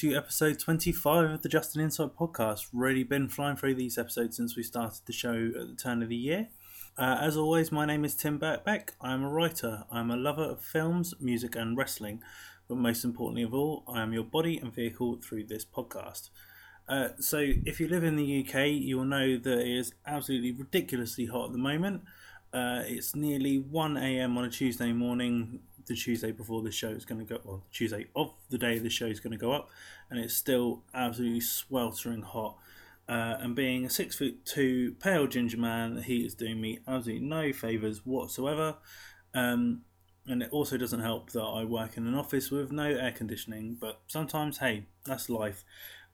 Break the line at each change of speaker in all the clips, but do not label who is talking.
to episode 25 of the Justin Insight podcast. Really been flying through these episodes since we started the show at the turn of the year. Uh, as always, my name is Tim Birkbeck. I'm a writer. I'm a lover of films, music, and wrestling. But most importantly of all, I am your body and vehicle through this podcast. Uh, so, if you live in the UK, you will know that it is absolutely ridiculously hot at the moment. Uh, it's nearly 1 a.m. on a Tuesday morning, the Tuesday before the show is going to go, well, Tuesday of the day the show is going to go up, and it's still absolutely sweltering hot. Uh, and being a six foot two pale ginger man, the heat is doing me absolutely no favours whatsoever. Um, and it also doesn't help that I work in an office with no air conditioning, but sometimes, hey, that's life.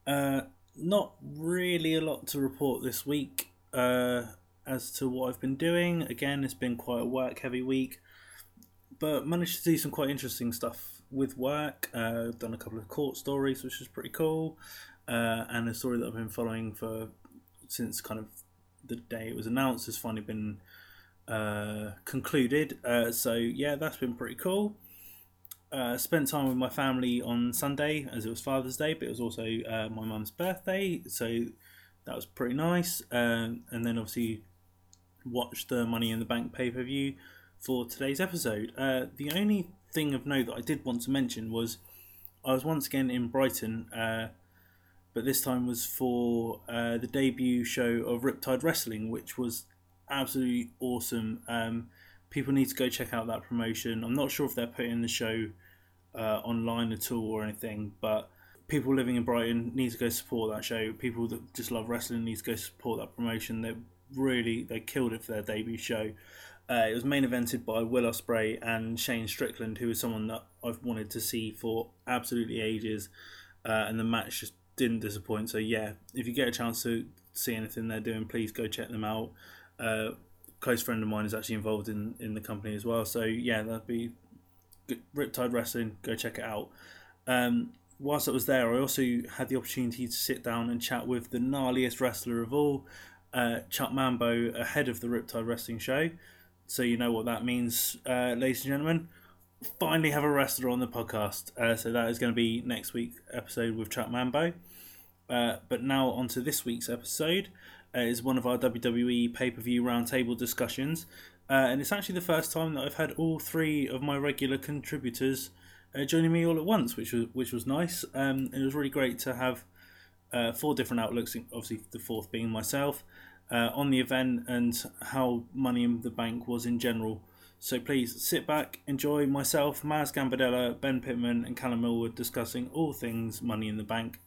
Uh, not really a lot to report this week uh, as to what I've been doing. Again, it's been quite a work heavy week, but managed to do some quite interesting stuff with work. Uh, done a couple of court stories, which is pretty cool, uh, and a story that I've been following for since kind of the day it was announced has finally been uh, concluded. Uh, so yeah, that's been pretty cool. Uh, spent time with my family on Sunday as it was Father's Day, but it was also uh, my mum's birthday, so that was pretty nice. Um, and then obviously watched the Money in the Bank pay per view for today's episode. Uh, the only thing of note that I did want to mention was I was once again in Brighton, uh, but this time was for uh, the debut show of Riptide Wrestling, which was absolutely awesome. Um, people need to go check out that promotion. I'm not sure if they're putting the show uh, online at all or anything, but people living in Brighton need to go support that show. People that just love wrestling need to go support that promotion. They really they killed it for their debut show. Uh, it was main evented by Will Ospreay and Shane Strickland, who is someone that I've wanted to see for absolutely ages, uh, and the match just didn't disappoint. So yeah, if you get a chance to see anything they're doing, please go check them out. Uh, close friend of mine is actually involved in, in the company as well. So yeah, that'd be good. Riptide Wrestling. Go check it out. Um, whilst I was there, I also had the opportunity to sit down and chat with the gnarliest wrestler of all, uh, Chuck Mambo, ahead of the Riptide Wrestling show. So you know what that means, uh, ladies and gentlemen. Finally, have a wrestler on the podcast. Uh, so that is going to be next week's episode with Chuck Mambo. Uh, but now on to this week's episode. Uh, is one of our WWE pay per view roundtable discussions, uh, and it's actually the first time that I've had all three of my regular contributors uh, joining me all at once, which was which was nice. Um, it was really great to have four different outlooks, obviously the fourth being myself, uh, on the event and how Money in the Bank was in general. So please sit back, enjoy myself, Maz Gambardella, Ben Pittman, and Callum Millwood discussing all things Money in the Bank,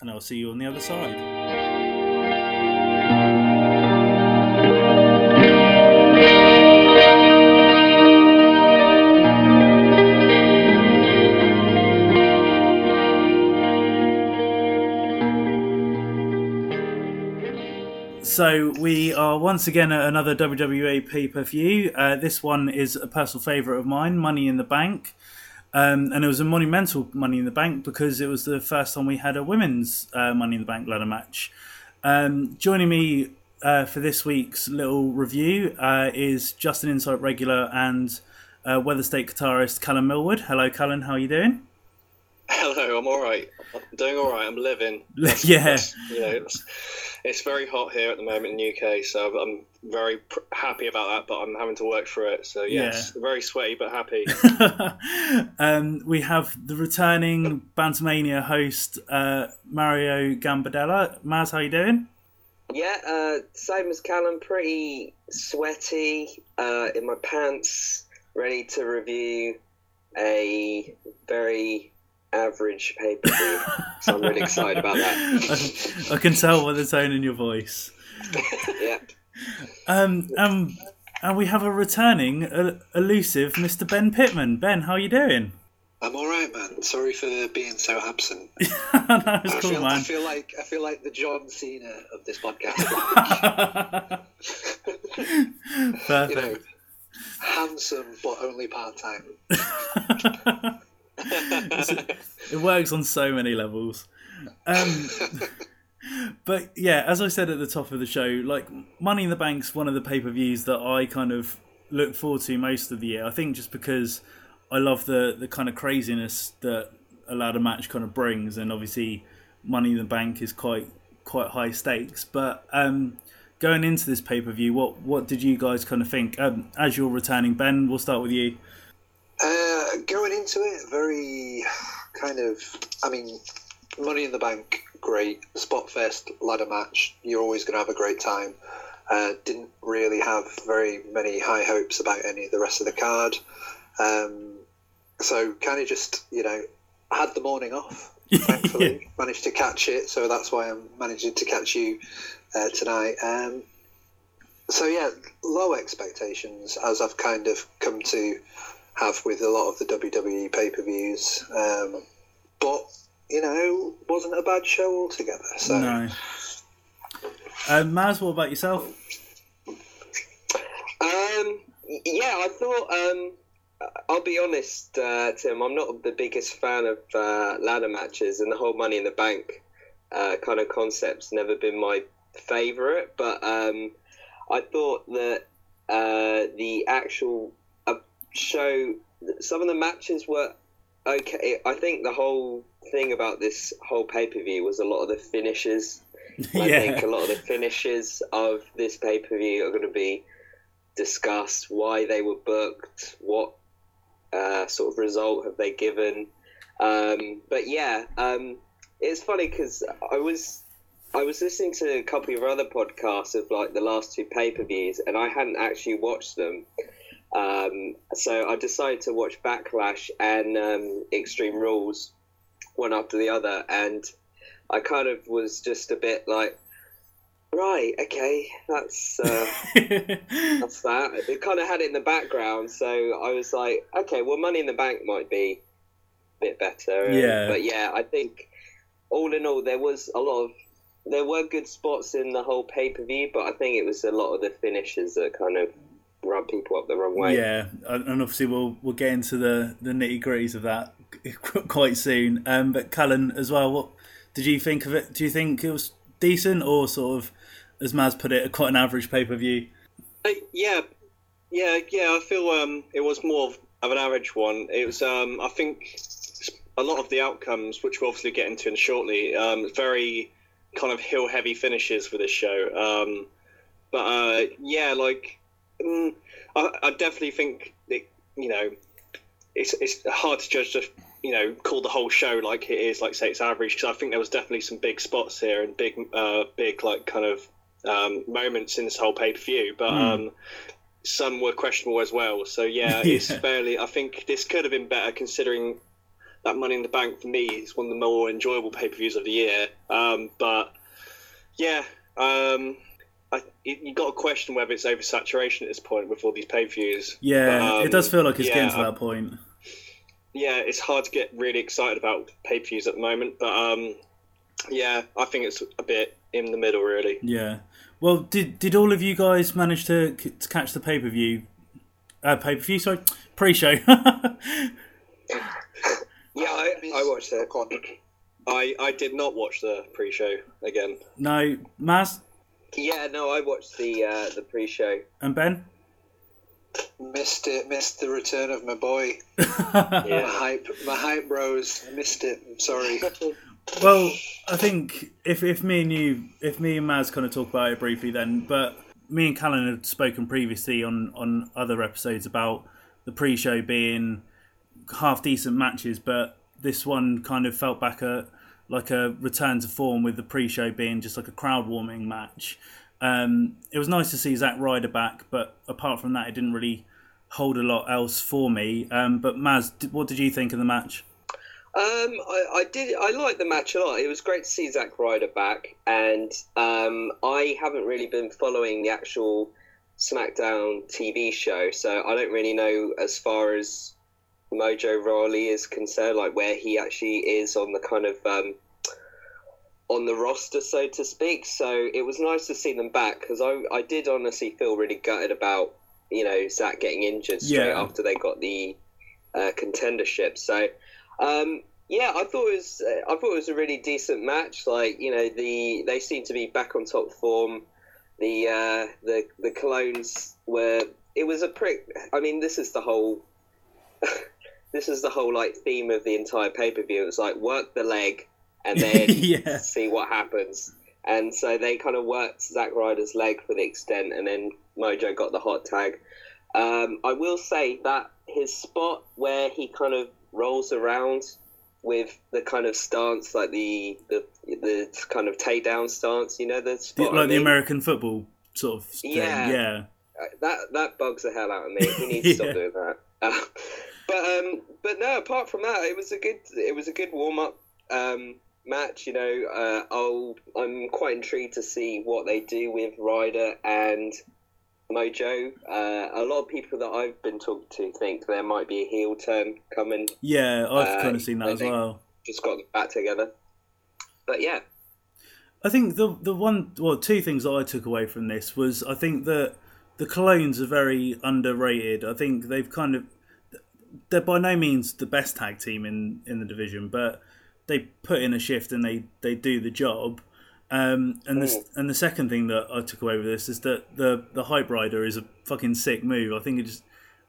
and I'll see you on the other side. So we are once again at another WWE pay per view. Uh, this one is a personal favourite of mine, Money in the Bank, um, and it was a monumental Money in the Bank because it was the first time we had a women's uh, Money in the Bank ladder match. Um, joining me uh, for this week's little review uh, is Justin Insight regular and uh, Weather State guitarist Callum Millwood. Hello, Callum. How are you doing?
Hello, I'm all right. I'm doing all right. I'm living.
yeah.
That's- you know, it's, it's very hot here at the moment in the UK, so I'm very pr- happy about that. But I'm having to work through it. So yes, very sweaty but happy.
um, we have the returning Bantamania host uh, Mario Gambardella. Maz, how you doing?
Yeah, uh, same as Callum, pretty sweaty uh, in my pants, ready to review a very average pay per view. so I'm really excited about that.
I, can tell by the tone in your voice.
yeah.
Um, um, and we have a returning, uh, elusive Mr. Ben Pittman. Ben, how are you doing?
I'm all right, man. Sorry for being so absent.
no, it's
I
cool,
feel, I feel like I feel like the John Cena of this podcast. you know, handsome but only part time.
it works on so many levels. Um, but yeah, as I said at the top of the show, like Money in the Bank's one of the pay per views that I kind of look forward to most of the year. I think just because I love the the kind of craziness that a ladder match kind of brings, and obviously Money in the Bank is quite quite high stakes. But um, going into this pay per view, what what did you guys kind of think? Um, as you're returning, Ben, we'll start with you.
Uh, going into it, very kind of. I mean, Money in the Bank, great. Spot Fest ladder match, you're always going to have a great time. Uh, didn't really have very many high hopes about any of the rest of the card. Um, so kind of just, you know, had the morning off, thankfully. yeah. Managed to catch it, so that's why I'm managing to catch you uh, tonight. Um, so yeah, low expectations as I've kind of come to have with a lot of the WWE pay per views. Um, but you know, wasn't a bad show altogether. So.
No. Um, Maz, what about yourself?
Um, yeah, I thought. Um, I'll be honest, uh, Tim. I'm not the biggest fan of uh, ladder matches, and the whole Money in the Bank uh, kind of concept's never been my favourite. But um, I thought that uh, the actual show, some of the matches were okay. I think the whole thing about this whole pay per view was a lot of the finishes. yeah. I think a lot of the finishes of this pay per view are going to be discussed. Why they were booked, what uh, sort of result have they given? Um, but yeah, um, it's funny because I was I was listening to a couple of other podcasts of like the last two pay per views, and I hadn't actually watched them. Um, so I decided to watch Backlash and um, Extreme Rules one after the other, and I kind of was just a bit like, right, okay, that's uh, that's that. It kind of had it in the background, so I was like, okay, well, Money in the Bank might be a bit better.
Yeah,
but yeah, I think all in all, there was a lot of there were good spots in the whole pay per view, but I think it was a lot of the finishes that kind of rub people up the wrong way.
Yeah, and obviously we'll we'll get into the the nitty gritties of that quite soon. Um, but Cullen as well, what did you think of it? Do you think it was decent or sort of, as Maz put it, quite an average pay per view?
Uh, yeah, yeah, yeah. I feel um, it was more of an average one. It was, um, I think, a lot of the outcomes, which we'll obviously get into in shortly, um, very kind of heel heavy finishes for this show. Um, but uh, yeah, like mm, I, I, definitely think that you know it's it's hard to judge the you know call the whole show like it is like say it's average because I think there was definitely some big spots here and big uh, big like kind of um, moments in this whole pay per view, but. Mm. Um, some were questionable as well. So yeah, yeah, it's fairly. I think this could have been better considering that Money in the Bank for me is one of the more enjoyable pay per views of the year. Um, but yeah, um, I, you got to question whether it's oversaturation at this point with all these pay per views.
Yeah, um, it does feel like it's yeah, getting to that point.
Yeah, it's hard to get really excited about pay per views at the moment, but um, yeah, I think it's a bit in the middle, really.
Yeah. Well, did did all of you guys manage to, to catch the pay per view? Uh, pay per view, sorry, pre show.
yeah, I, I watched it.
I I did not watch the pre show again.
No, Maz.
Yeah, no, I watched the uh, the pre-show.
And Ben?
Missed it. Missed the return of my boy. yeah. My hype, my hype bros. Missed it. I'm sorry.
well, I think if if me and you, if me and Maz kind of talk about it briefly, then. But me and Callan had spoken previously on on other episodes about the pre-show being half decent matches, but this one kind of felt back at like a return to form with the pre-show being just like a crowd warming match. Um, it was nice to see Zack Ryder back, but apart from that, it didn't really hold a lot else for me. Um, but Maz, what did you think of the match?
Um, I, I, did. I liked the match a lot. It was great to see Zack Ryder back, and um, I haven't really been following the actual SmackDown TV show, so I don't really know as far as Mojo Rawley is concerned, like where he actually is on the kind of um, on the roster, so to speak. So it was nice to see them back because I, I did honestly feel really gutted about you know Zack getting injured straight yeah. after they got the uh, contendership. So um, yeah, I thought it was uh, I thought it was a really decent match. Like you know the they seem to be back on top form. The uh, the the Colóns were it was a prick. I mean, this is the whole this is the whole like theme of the entire pay per view. It's like work the leg and then
Yeah.
see what happens. And so they kind of worked Zack Ryder's leg for the extent, and then Mojo got the hot tag. Um, I will say that his spot where he kind of rolls around with the kind of stance, like the the, the kind of takedown stance, you know, the spot. I
like the? American football sort of thing.
Yeah.
Yeah.
Uh, that that bugs the hell out of me. He needs to
Yeah.
stop doing that. Uh, but um, but no. Apart from that, it was a good it was a good warm up um, match. You know, uh, I'll I'm quite intrigued to see what they do with Ryder and Mojo. Uh, a lot of people that I've been talking to think there might be a heel turn coming.
Yeah, I've
Uh,
kind of seen that as well.
Just got back together. But yeah,
I think the the one well two things that I took away from this was I think that the Colóns are very underrated. I think they've kind of they're by no means the best tag team in in the division, but they put in a shift and they they do the job. Um, and the and the second thing that I took away with this is that the the Hype Ryder is a fucking sick move. I think it just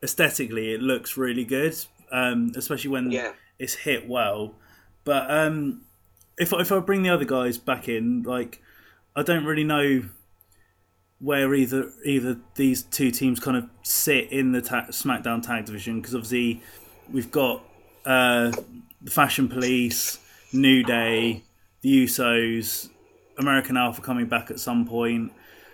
aesthetically it looks really good, um, especially when
Yeah.
it's hit well. But um, if if I bring the other guys back in, like I don't really know where either either these two teams kind of sit in the ta- SmackDown tag division because obviously we've got uh, the Fashion Police, New Day, the Usos, American Alpha coming back at some point.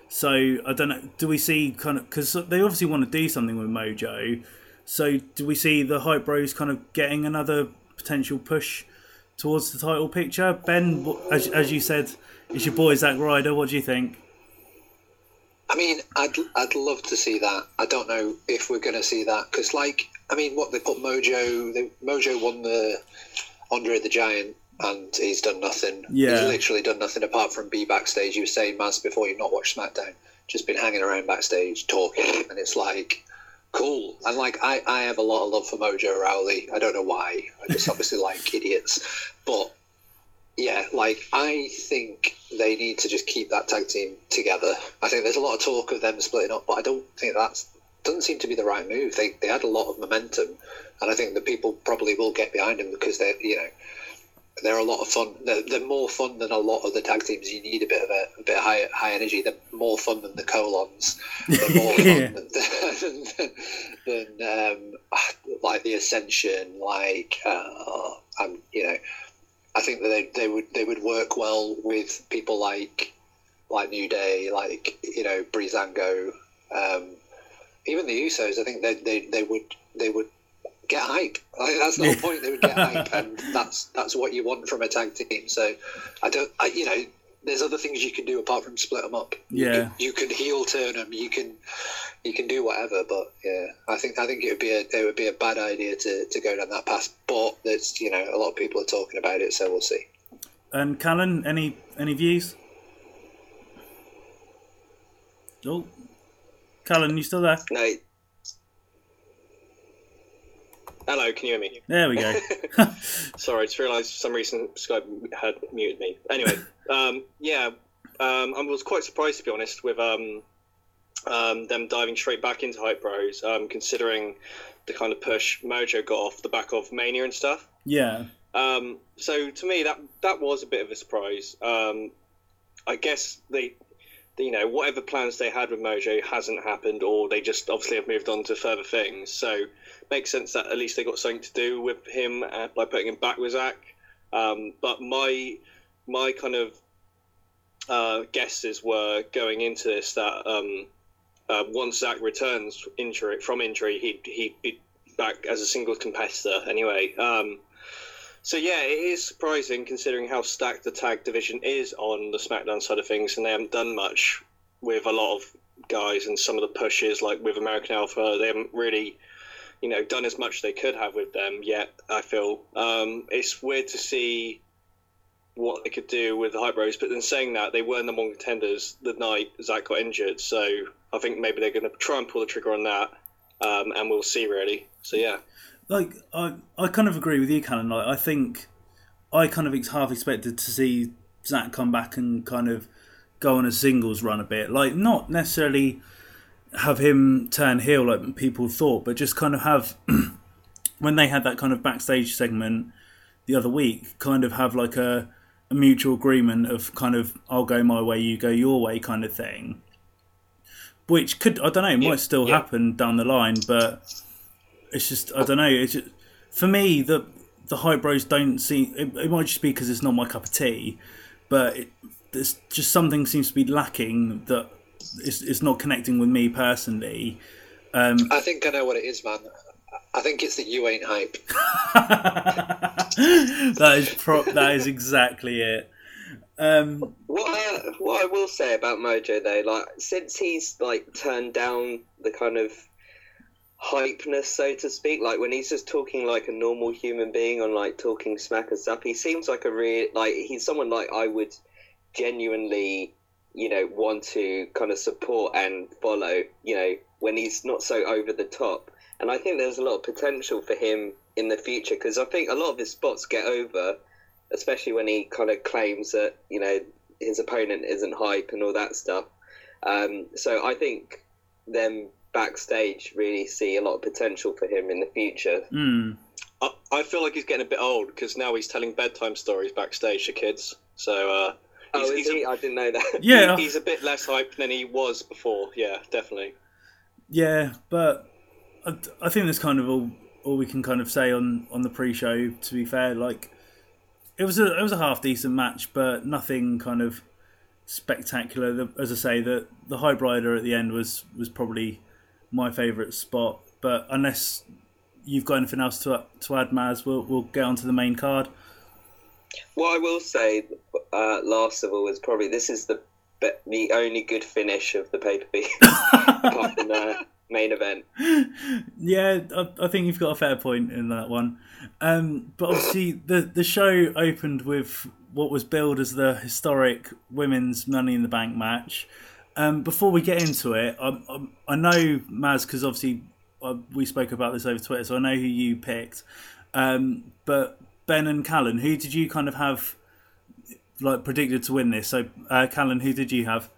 So I don't know. Do we see kind of because they obviously want to do something with Mojo? So do we see the Hype Bros kind of getting another potential push towards the title picture? Ben, as, as you said, it's your boy Zack Ryder. What do you think?
I mean, I'd I'd love to see that. I don't know if we're going to see that because, like, I mean, what they put Mojo, they, Mojo won the Andre the Giant, and he's done nothing.
Yeah.
he's literally done nothing apart from be backstage. You were saying, Maz, before you've not watched SmackDown, just been hanging around backstage talking, and it's like cool. And like, I I have a lot of love for Mojo Rawley. I don't know why. I just obviously like idiots, but yeah, like I think they need to just keep that tag team together. I think there's a lot of talk of them splitting up, but I don't think that's doesn't seem to be the right move. They they had a lot of momentum, and I think the people probably will get behind them because they're you know they're a lot of fun. They're, they're more fun than a lot of the tag teams. You need a bit of a, a bit of high high energy. They're more fun than the Colóns. They're more
Yeah.
fun than, than, than um, like the Ascension. Like uh, I'm you know. I think that they, they would they would work well with people like like New Day, like you know Breezango, um, even the Usos. I think they, they, they would they would get hype. Like, that's the whole point. They would get hype, and that's that's what you want from a tag team. So I don't, I, you know, there's other things you can do apart from split them up. You
Yeah.
can, you can heel turn them. You can you can do whatever. But yeah, I think I think it would be a it would be a bad idea to, to go down that path. But there's you know a lot of people are talking about it, so we'll see.
And Callan, any any views? Oh, Callan, you still there?
no,
Hello, can you hear me?
There we go.
Sorry, I just realised for some reason Skype had muted me. Anyway, um, yeah, um, I was quite surprised to be honest with um, um, them diving straight back into Hype Bros, um, considering the kind of push Mojo got off the back of Mania and stuff.
yeah,
Um, so to me, that that was a bit of a surprise. Um, I guess they, you know, whatever plans they had with Mojo hasn't happened, or they just obviously have moved on to further things. So makes sense that at least they got something to do with him uh, by putting him back with Zack. Um, but my my kind of uh, guesses were going into this that um, uh, once Zack returns injury from injury, he'd he'd be back as a singles competitor anyway. Um, so yeah, it is surprising considering how stacked the tag division is on the SmackDown side of things, and they haven't done much with a lot of guys and some of the pushes, like with American Alpha, they haven't really, you know, done as much they could have with them yet. I feel um, it's weird to see what they could do with the Hype Bros, but then saying that they were number one contenders the night Zack got injured, so I think maybe they're going to try and pull the trigger on that, um, and we'll see really. So yeah.
Like I, I kind of agree with you, Callan. Like I think I kind of ex- half expected to see Zack come back and kind of go on a singles run a bit, like not necessarily have him turn heel like people thought, but just kind of have when they had that kind of backstage segment the other week, kind of have like a, a mutual agreement of kind of I'll go my way, you go your way kind of thing. Which could I don't know, it might still
yeah.
happen down the line, but it's just I don't know. It's just, for me the the hype bros don't seem. It, it might just be because it's not my cup of tea, but it, there's just something seems to be lacking that it's, it's not connecting with me personally. Um,
I think I know what it is, man. I think it's that you ain't hype.
that is pro- that is exactly it. Um,
What I, what I will say about Mojo though, like since he's like turned down the kind of hypeness, so to speak, like when he's just talking like a normal human being on like talking smack and stuff, he seems like a real like he's someone like I would genuinely, you know, want to kind of support and follow. You know, when he's not so over the top, and I think there's a lot of potential for him in the future because I think a lot of his spots get over especially when he kind of claims that you know his opponent isn't hype and all that stuff. Um, so I think them backstage really see a lot of potential for him in the future.
mm,
I, I feel like he's getting a bit old because now he's telling bedtime stories backstage to kids. So uh,
Oh,
he's,
is
he's,
he?
a,
I didn't know that.
yeah,
he's a bit less hype than he was before. Yeah, definitely.
yeah, but I, I think that's kind of all all we can kind of say on on the pre-show. To be fair, like it was a it was a half decent match, but nothing kind of spectacular. As I say, the the high rider at the end was was probably my favourite spot. But unless you've got anything else to to add, Maz, we'll we'll get onto the main card.
What I will say, uh, last of all, is probably this is the the only good finish of the pay per view apart from the main event.
yeah, I, I think you've got a fair point in that one. Um, but obviously, the the show opened with what was billed as the historic women's Money in the Bank match. Um, before we get into it, I, I, I know Maz because obviously uh, we spoke about this over Twitter, so I know who you picked. Um, but Ben and Callan, who did you kind of have like predicted to win this? So, uh, Callan, who did you have?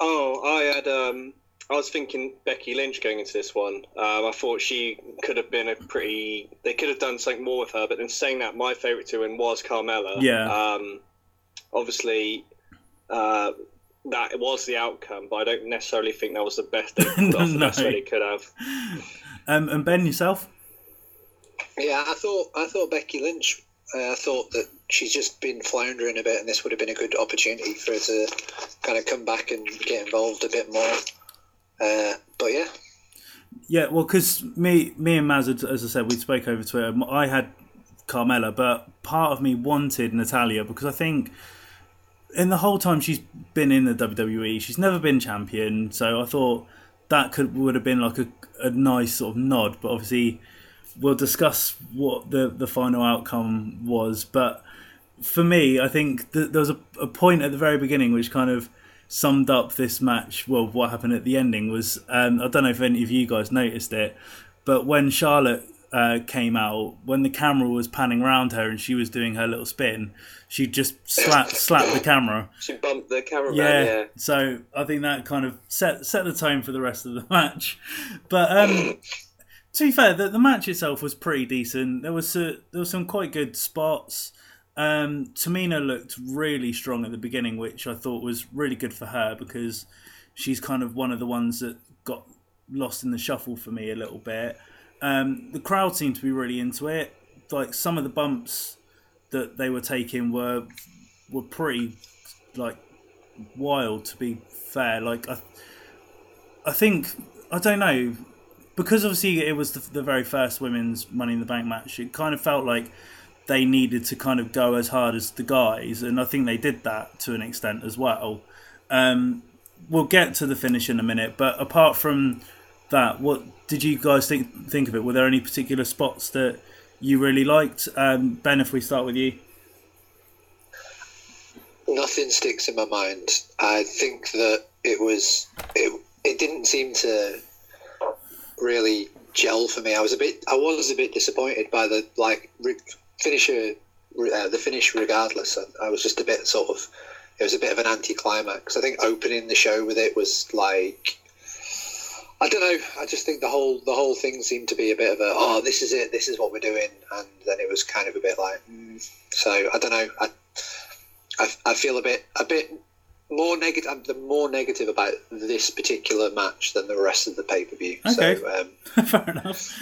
Oh, I had. Um, I was thinking Becky Lynch going into this one. Um, I thought she could have been a pretty. They could have done something more with her, but then saying that, my favourite to win was Carmella.
Yeah.
Um, obviously, uh, that was the outcome, but I don't necessarily think that was the best they
No.
the best way they could have.
Um, and Ben, yourself?
Yeah, I thought I thought Becky Lynch. Uh, I thought that she's just been floundering a bit, and this would have been a good opportunity for her to kind of come back and get involved a bit more. Uh, but yeah,
Yeah, well, because me, me and Maz, as I said, we spoke over Twitter. I had Carmella, but part of me wanted Natalya because I think in the whole time she's been in the WWE, she's never been champion. So I thought that could would have been like a, a nice sort of nod. But obviously, we'll discuss what the the final outcome was. But for me, I think th- there was a, a point at the very beginning which kind of summed up this match. Well, what happened at the ending was um, I don't know if any of you guys noticed it, but when Charlotte uh, came out, when the camera was panning around her and she was doing her little spin, she just slapped slapped the camera.
She bumped the camera.
Yeah.
Yeah.
So I think that kind of set set the tone for the rest of the match. But um, to be fair, the, the match itself was pretty decent. There was a, there was some quite good spots. Um, Tamina looked really strong at the beginning, which I thought was really good for her because she's kind of one of the ones that got lost in the shuffle for me a little bit. Um, the crowd seemed to be really into it. Like some of the bumps that they were taking were were pretty like wild to be fair. Like I, I think I don't know because obviously it was the, the very first women's Money in the Bank match. It kind of felt like they needed to kind of go as hard as the guys, and I think they did that to an extent as well. Um, we'll get to the finish in a minute, but apart from that, what did you guys think think of it? Were there any particular spots that you really liked? Um, ben, if we start with you.
nothing sticks in my mind. I think that it was it. It didn't seem to really gel for me. I was a bit. I was a bit disappointed by the like re- finisher. Uh, the finish, regardless, I, I was just a bit sort of. It was a bit of an anticlimax. I think opening the show with it was like. I don't know. I just think the whole the whole thing seemed to be a bit of a oh this is it this is what we're doing and then it was kind of a bit like mm. so I don't know I, I, I feel a bit a bit more negative I'm more negative about this particular match than the rest of the pay per view.
Okay.
So um,
Fair enough.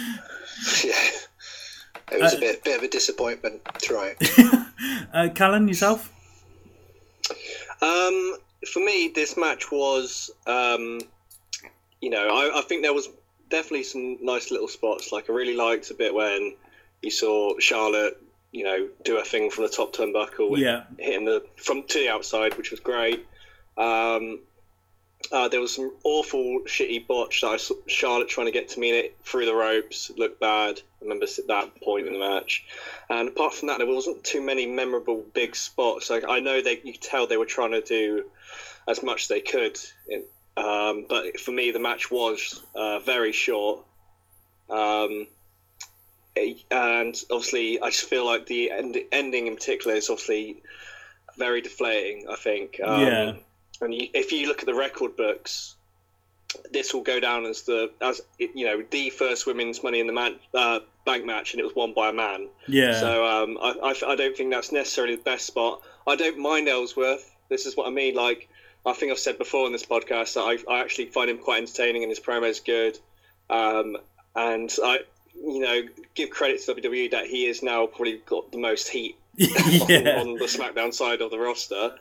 yeah, it was
Uh,
a bit bit of a disappointment throughout.
uh, Callan, yourself?
Um, for me, this match was, um, you know, I, I think there was definitely some nice little spots. Like I really liked a bit when you saw Charlotte, you know, do a thing from the top turnbuckle, with
Yeah.
hitting the from to the outside, which was great. Um, uh, there was some awful, shitty botch that I saw Charlotte trying to get Tamina through the ropes. Looked bad. I remember at that point in the match. And apart from that, there wasn't too many memorable big spots. Like I know they, you could tell they were trying to do as much as they could. In, um, but for me, the match was uh, very short. Um, and obviously, I just feel like the end, ending in particular is obviously very deflating. I think. Um,
Yeah.
And you, if you look at the record books, this will go down as the as you know the first women's Money in the man, uh, Bank match, and it was won by a man.
Yeah.
So um, I, I, I don't think that's necessarily the best spot. I don't mind Ellsworth. This is what I mean. Like I think I've said before in this podcast that I, I actually find him quite entertaining and his promos good. Um, and I, you know, give credit to WWE that he is now probably got the most heat
yeah.
on, on the SmackDown side of the roster.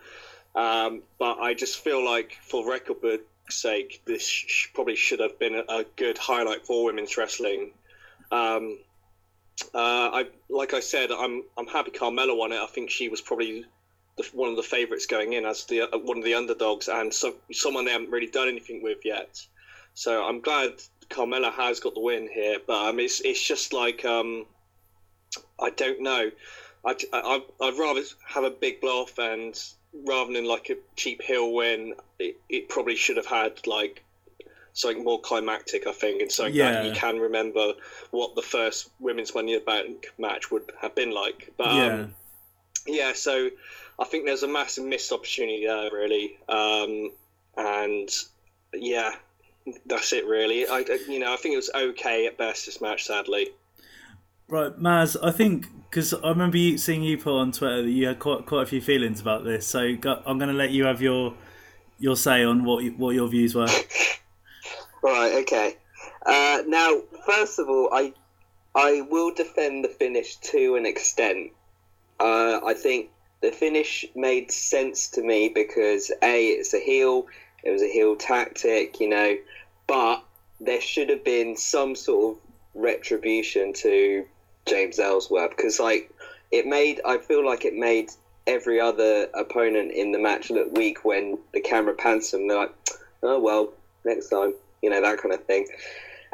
Um, but I just feel like, for record book's sake, this sh- probably should have been a, a good highlight for women's wrestling. Um, uh, I like I said, I'm I'm happy Carmella won it. I think she was probably the, one of the favourites going in as the uh, one of the underdogs and so, someone they haven't really done anything with yet. So I'm glad Carmella has got the win here. But um, it's it's just like um, I don't know. I, I, I'd rather have a big bluff and rather than like a cheap heel win, it, it probably should have had like something more climactic, I think, and something that
Yeah.
you can remember what the first women's Money in the Bank match would have been like. But
Yeah.
um, yeah, so I think there's a massive missed opportunity there, really. Um, and yeah, that's it, really. I, you know, I think it was okay at best this match, sadly.
Right, Maz, I think because I remember you, seeing you put on Twitter that you had quite quite a few feelings about this. So go, I'm going to let you have your your say on what you, what your views were.
Right. Okay. Uh, now, first of all, I I will defend the finish to an extent. Uh, I think the finish made sense to me because a it's a heel. It was a heel tactic, you know, but there should have been some sort of retribution to James Ellsworth because, like, it made I feel like it made every other opponent in the match look weak when the camera pans them. They're like, oh well, next time, you know that kind of thing.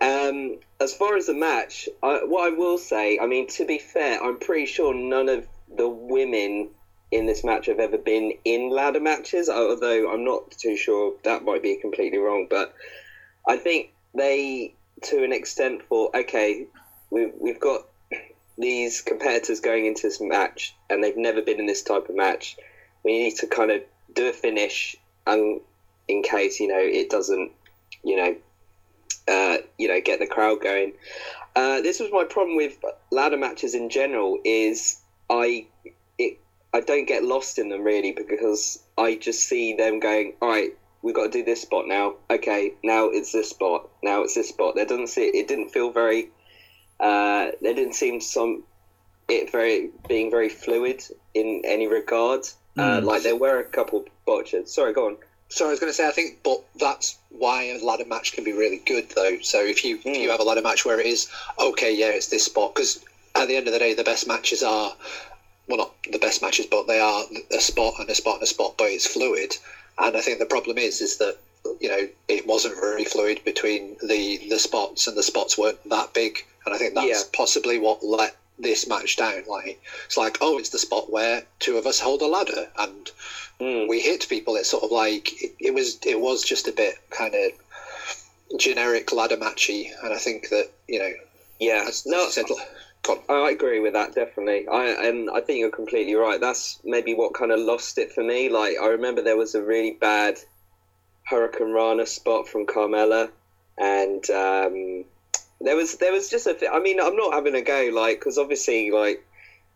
Um, as far as the match, I, what I will say, I mean, to be fair, I'm pretty sure none of the women in this match I've ever been in ladder matches, although I'm not too sure that might be completely wrong. But I think they, to an extent, thought, okay, we've, we've got these competitors going into this match and they've never been in this type of match. We need to kind of do a finish and in case, you know, it doesn't, you know, uh, you know, get the crowd going. Uh, this was my problem with ladder matches in general. Is I I don't get lost in them really because I just see them going. All right, we've got to do this spot now. Okay, now it's this spot. Now it's this spot. There doesn't see it didn't feel very. Uh, there didn't seem some it very being very fluid in any regard. Uh,
Mm.
like there were a couple botches. Sorry, go on.
So I was going to say, I think, but that's why a ladder match can be really good, though. So if you if you have a ladder match where it is okay, yeah, it's this spot, because at the end of the day, the best matches are well, not the best matches, but they are a spot and a spot and a spot, but it's fluid. And I think the problem is, is that you know it wasn't very fluid between the the spots, and the spots weren't that big. And I think that's
Yeah.
possibly what let this match down. Like it's like, oh, it's the spot where two of us hold a ladder, and
Mm.
we hit people. It's sort of like it, it was. It was just a bit kind of generic ladder matchy, and I think that you know,
Yeah,
as,
no,
as said, God,
I agree with that definitely. I and I think you're completely right. That's maybe what kind of lost it for me. Like I remember there was a really bad hurricanrana spot from Carmella, and um, there was there was just a. I mean, I'm not having a go like because obviously like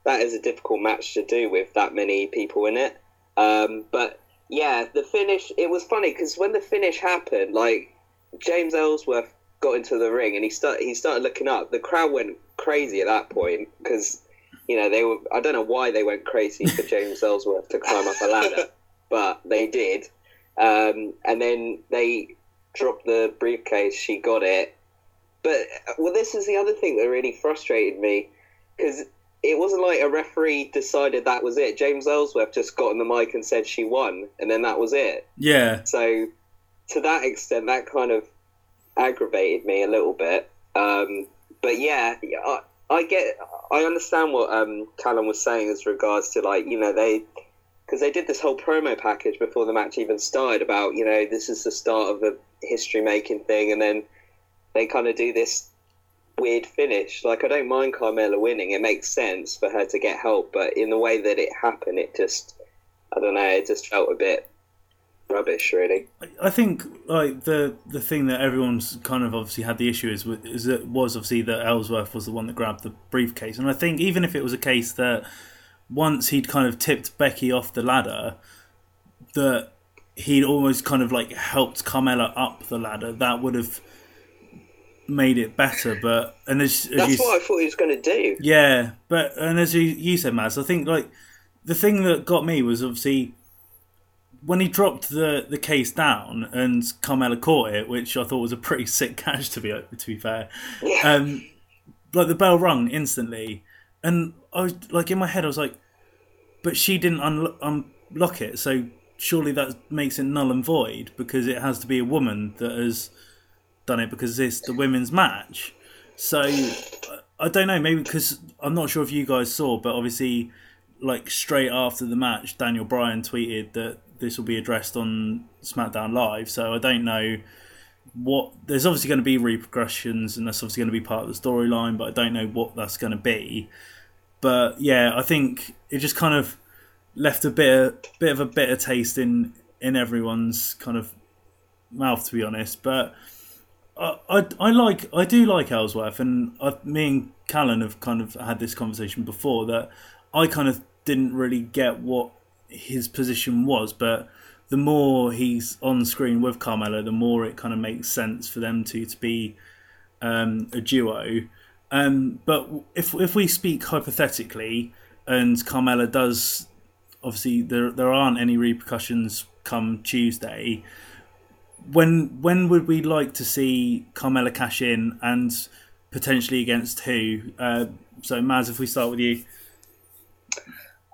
that is a difficult match to do with that many people in it. Um, but yeah, the finish. It was funny because when the finish happened, like James Ellsworth got into the ring and he started he started looking up. The crowd went crazy at that point because you know they were. I don't know why they went crazy for James Ellsworth to climb up a ladder, but they did. Um, and then they dropped the briefcase. She got it. But well, this is the other thing that really frustrated me because it wasn't like a referee decided that was it. James Ellsworth just got on the mic and said she won, and then that was it.
Yeah.
So, to that extent, that kind of aggravated me a little bit. Um, but yeah, I, I get, I understand what um, Callum was saying as regards to like you know they, because they did this whole promo package before the match even started about you know this is the start of a history making thing, and then they kind of do this weird finish. Like I don't mind Carmella winning; it makes sense for her to get help, but in the way that it happened, it just, I don't know, it just felt a bit rubbish, really.
I think like the the thing that everyone's kind of obviously had the issue is is it was obviously that Ellsworth was the one that grabbed the briefcase, and I think even if it was a case that once he'd kind of tipped Becky off the ladder, that he'd almost kind of like helped Carmella up the ladder, that would have made it better. But and as, as
That's
you,
what I thought he was going to do.
yeah, but and as you, you said, Maz, I think like the thing that got me was obviously when he dropped the, the case down and Carmella caught it, which I thought was a pretty sick catch to be to be fair.
Yeah.
Um, like the bell rung instantly, and I was like in my head, I was like, but she didn't unlo- unlock it, so surely that makes it null and void because it has to be a woman that has done it because it's the women's match. So I- I don't know, maybe because I'm not sure if you guys saw, but obviously, like straight after the match, Daniel Bryan tweeted that this will be addressed on SmackDown Live. So I don't know what. There's obviously going to be repercussions, and that's obviously going to be part of the storyline, but I don't know what that's going to be. But yeah, I think it just kind of left a bit of, bit of a bitter taste in in everyone's kind of mouth, to be honest. But I, I, I like I do like Ellsworth, and I, me and Callan have kind of had this conversation before that I kind of didn't really get what his position was, but the more he's on screen with Carmella, the more it kind of makes sense for them two to be um, a duo. Um, but if if we speak hypothetically, and Carmella does, obviously there there aren't any repercussions come Tuesday. When when would we like to see Carmella cash in and potentially against who? Uh, so Maz, if we start with you.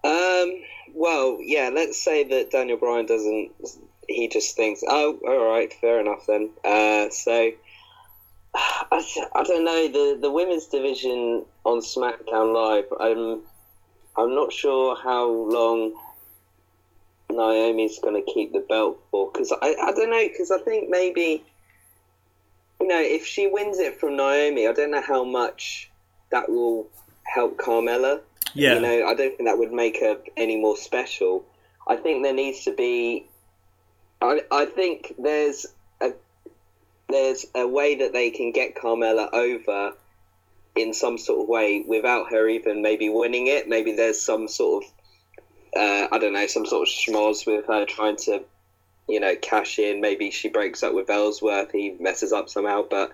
Um, well, yeah, let's say that Daniel Bryan doesn't. He just thinks, oh, all right, fair enough then. Uh, so, I, I don't know the the women's division on SmackDown Live. I'm I'm not sure how long Naomi's going to keep the belt for because I I don't know because I think maybe you know if she wins it from Naomi, I don't know how much that will help Carmella.
Yeah,
You know, I don't think that would make her any more special. I think there needs to be. I I think there's a there's a way that they can get Carmella over in some sort of way without her even maybe winning it. Maybe there's some sort of uh, I don't know some sort of schmoz with her trying to you know cash in. Maybe she breaks up with Ellsworth. He messes up somehow, but.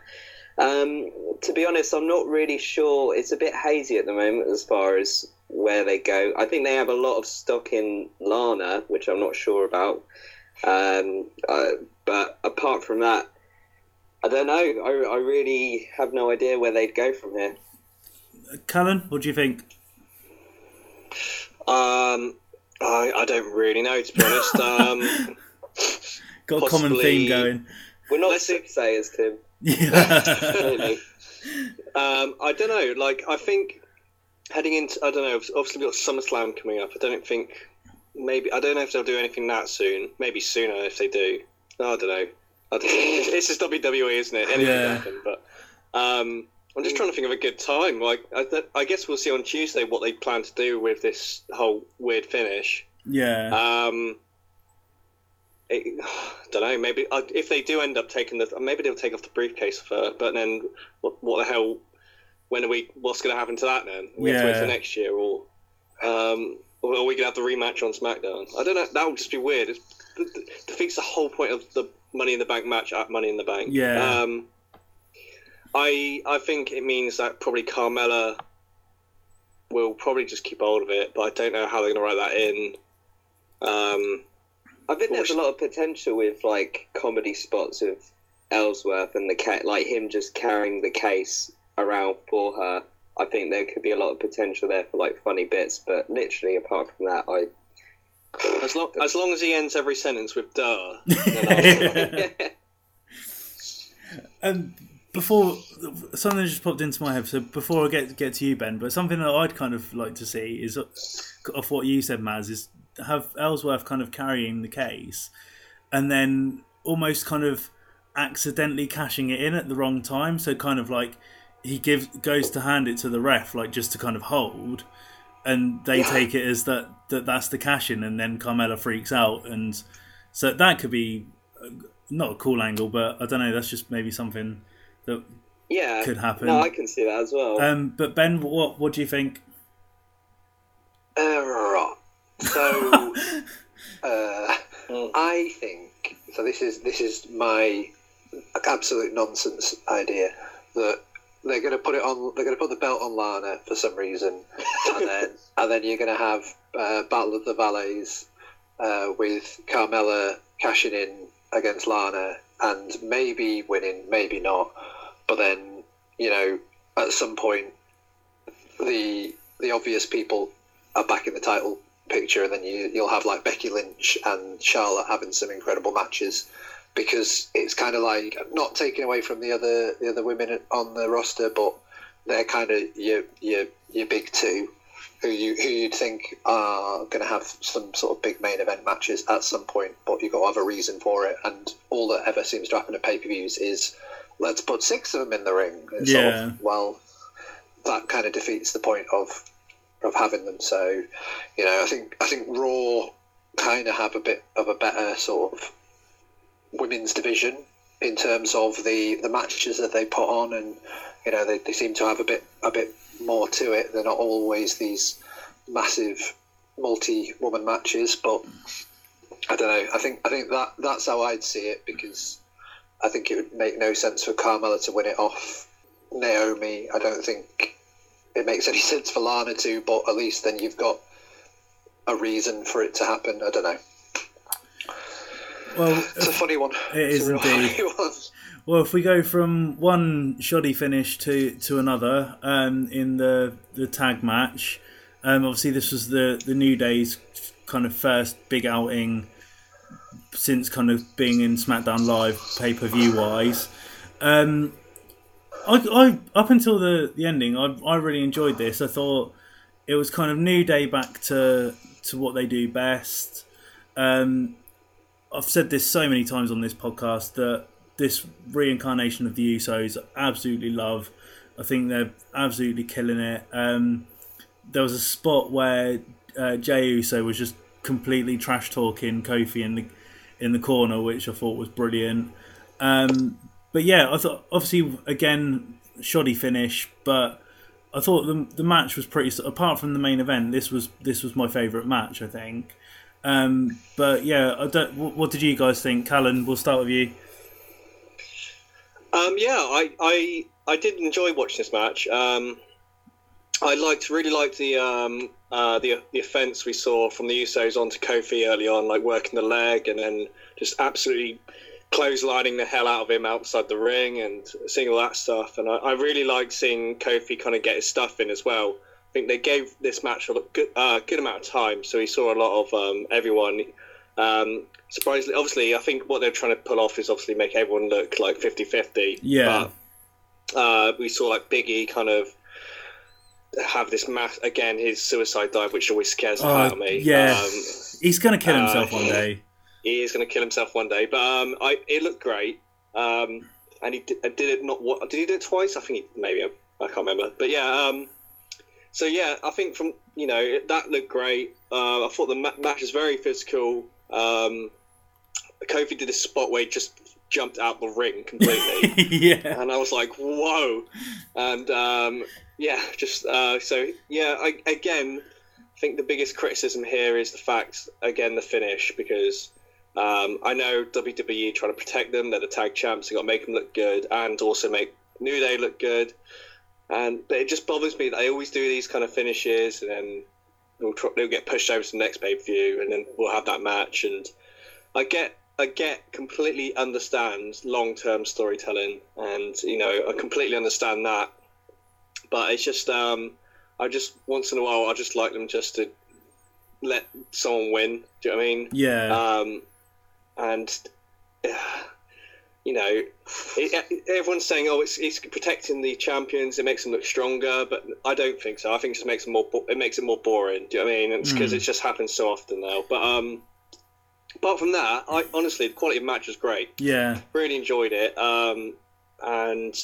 Um, to be honest, I'm not really sure. It's a bit hazy at the moment as far as where they go. I think they have a lot of stock in Lana, which I'm not sure about. Um, uh, but apart from that, I don't know. I, I really have no idea where they'd go from here.
Callan, what do you think?
Um, I, I don't really know to be honest. Um,
Got a common theme going.
We're not soothsayers, Tim.
Yeah.
Um, I don't know. Like I think heading into I don't know. Obviously we've got SummerSlam coming up. I don't think maybe I don't know if they'll do anything that soon. Maybe sooner if they do. I don't know. I don't, it's just WWE, isn't it? Anything
Yeah.
can happen. But um, I'm just trying to think of a good time. Like I, th- I guess we'll see on Tuesday what they plan to do with this whole weird finish.
yeah.
Um, it, I don't know. Maybe uh, if they do end up taking the, maybe they'll take off the briefcase for. her. But then, what, what the hell? When are we? What's going to happen to that then? We have to wait for next year, or um, or are we going to have the rematch on SmackDown? I don't know. That would just be weird. It defeats the whole point of the Money in the Bank match at Money in the Bank.
Yeah.
Um, I I think it means that probably Carmella will probably just keep hold of it, but I don't know how they're going to write that in. Um,
I think there's a lot of potential with like comedy spots of Ellsworth and the cat, like him just carrying the case around for her. I think there could be a lot of potential there for like funny bits, but literally apart from that, I
As long as long as he ends every sentence with "duh," then I'll-
Um, before something just popped into my head. So before I get get to you, Ben, but something that I'd kind of like to see is of what you said, Maz, is have Ellsworth kind of carrying the case, and then almost kind of accidentally cashing it in at the wrong time. So kind of like he gives goes to hand it to the ref, like just to kind of hold, and they take it as that that that's the cash in, and then Carmella freaks out, and so that could be uh, not a cool angle, but I don't know. That's just maybe something that
yeah,
could happen.
no, I can see that as well.
Um, but Ben, what what do you think?
Uh. So, uh, I think so. This is this is my absolute nonsense idea that they're going to put it on. They're going to put the belt on Lana for some reason, and then and then you're going to have uh, Battle of the Valleys uh, with Carmella cashing in against Lana and maybe winning, maybe not. But then you know, at some point, the the obvious people are back in the title picture, and then you you'll have like Becky Lynch and Charlotte having some incredible matches because it's kind of like not taking away from the other the other women on the roster, but they're kind of your your your big two who you who you'd think are going to have some sort of big main event matches at some point, but you've got to have a reason for it. And all that ever seems to happen at pay per views is let's put six of them in the ring. It's sort
Yeah.
of, well, that kind of defeats the point of of having them. So, you know, I think I think Raw kind of have a bit of a better sort of women's division in terms of the the matches that they put on, and you know they, they seem to have a bit a bit more to it. They're not always these massive multi woman matches, but I don't know. I think I think that that's how I'd see it because I think it would make no sense for Carmella to win it off Naomi. I don't think it makes any sense for Lana to, but at least then you've got a reason for it to happen. I don't know.
Well,
It's a funny one. It's
is indeed. well, if we go from one shoddy finish to to another um, in the the tag match, um, obviously this was the the New Day's kind of first big outing since kind of being in SmackDown Live pay per view wise. Um, I, I up until the the ending, I I really enjoyed this. I thought it was kind of New Day back to to what they do best. Um, I've said this so many times on this podcast that this reincarnation of the Usos I absolutely love. I think they're absolutely killing it. Um, there was a spot where uh, Jey Uso was just completely trash talking Kofi in the in the corner, which I thought was brilliant. Um, but yeah, I thought obviously again shoddy finish, but I thought the the match was pretty. Apart from the main event, this was this was my favourite match. I think. Um, but yeah, I don't. What, what did you guys think, Callan? We'll start with you.
Um, yeah, I, I I did enjoy watching this match. Um, I liked really liked the um, uh, the the offense we saw from the Usos onto Kofi early on, like working the leg and then just absolutely clotheslining the hell out of him outside the ring and seeing all that stuff. And I, I really liked seeing Kofi kind of get his stuff in as well. I think they gave this match a good, uh, good amount of time, so he saw a lot of um, everyone. Um, surprisingly, obviously, I think what they're trying to pull off is obviously make everyone look like 50 50.
Yeah.
But uh, we saw like Biggie kind of have this mass again, his suicide dive, which always scares the hell out of me.
Yeah.
Um,
He's gonna kill himself
Uh,
one day.
He is going to kill himself one day. But um, I, it looked great, um, and he did, did it not. What did he do it twice? I think he, maybe I can't remember. But yeah, um, so yeah, I think from you know that looked great. Uh, I thought the ma- match was very physical. Um, Kofi did a spot where he just jumped out the ring completely,
yeah.
and I was like, whoa, and um, yeah, just uh, so yeah. I, again, I think the biggest criticism here is the fact again the finish because. Um, I know WWE trying to protect them. They're the tag champs. They got to make them look good and also make New Day look good. And but it just bothers me that they always do these kind of finishes, and then they'll, try, they'll get pushed over to the next pay per view, and then we'll have that match. And I get, I get, completely understand long term storytelling, and you know, I completely understand that. But it's just, um, I just once in a while, I just like them just to let someone win. Do you know what I mean?
Yeah.
Um, and uh, you know, it, everyone's saying, "Oh, it's, it's protecting the champions. It makes them look stronger," but I don't think so. I think it just makes them more. It makes it more boring. Do you know what I mean? It's because
Mm.
it just happens so often now. But um, apart from that, I honestly, the quality of the match was great.
yeah.
Really enjoyed it. Um, and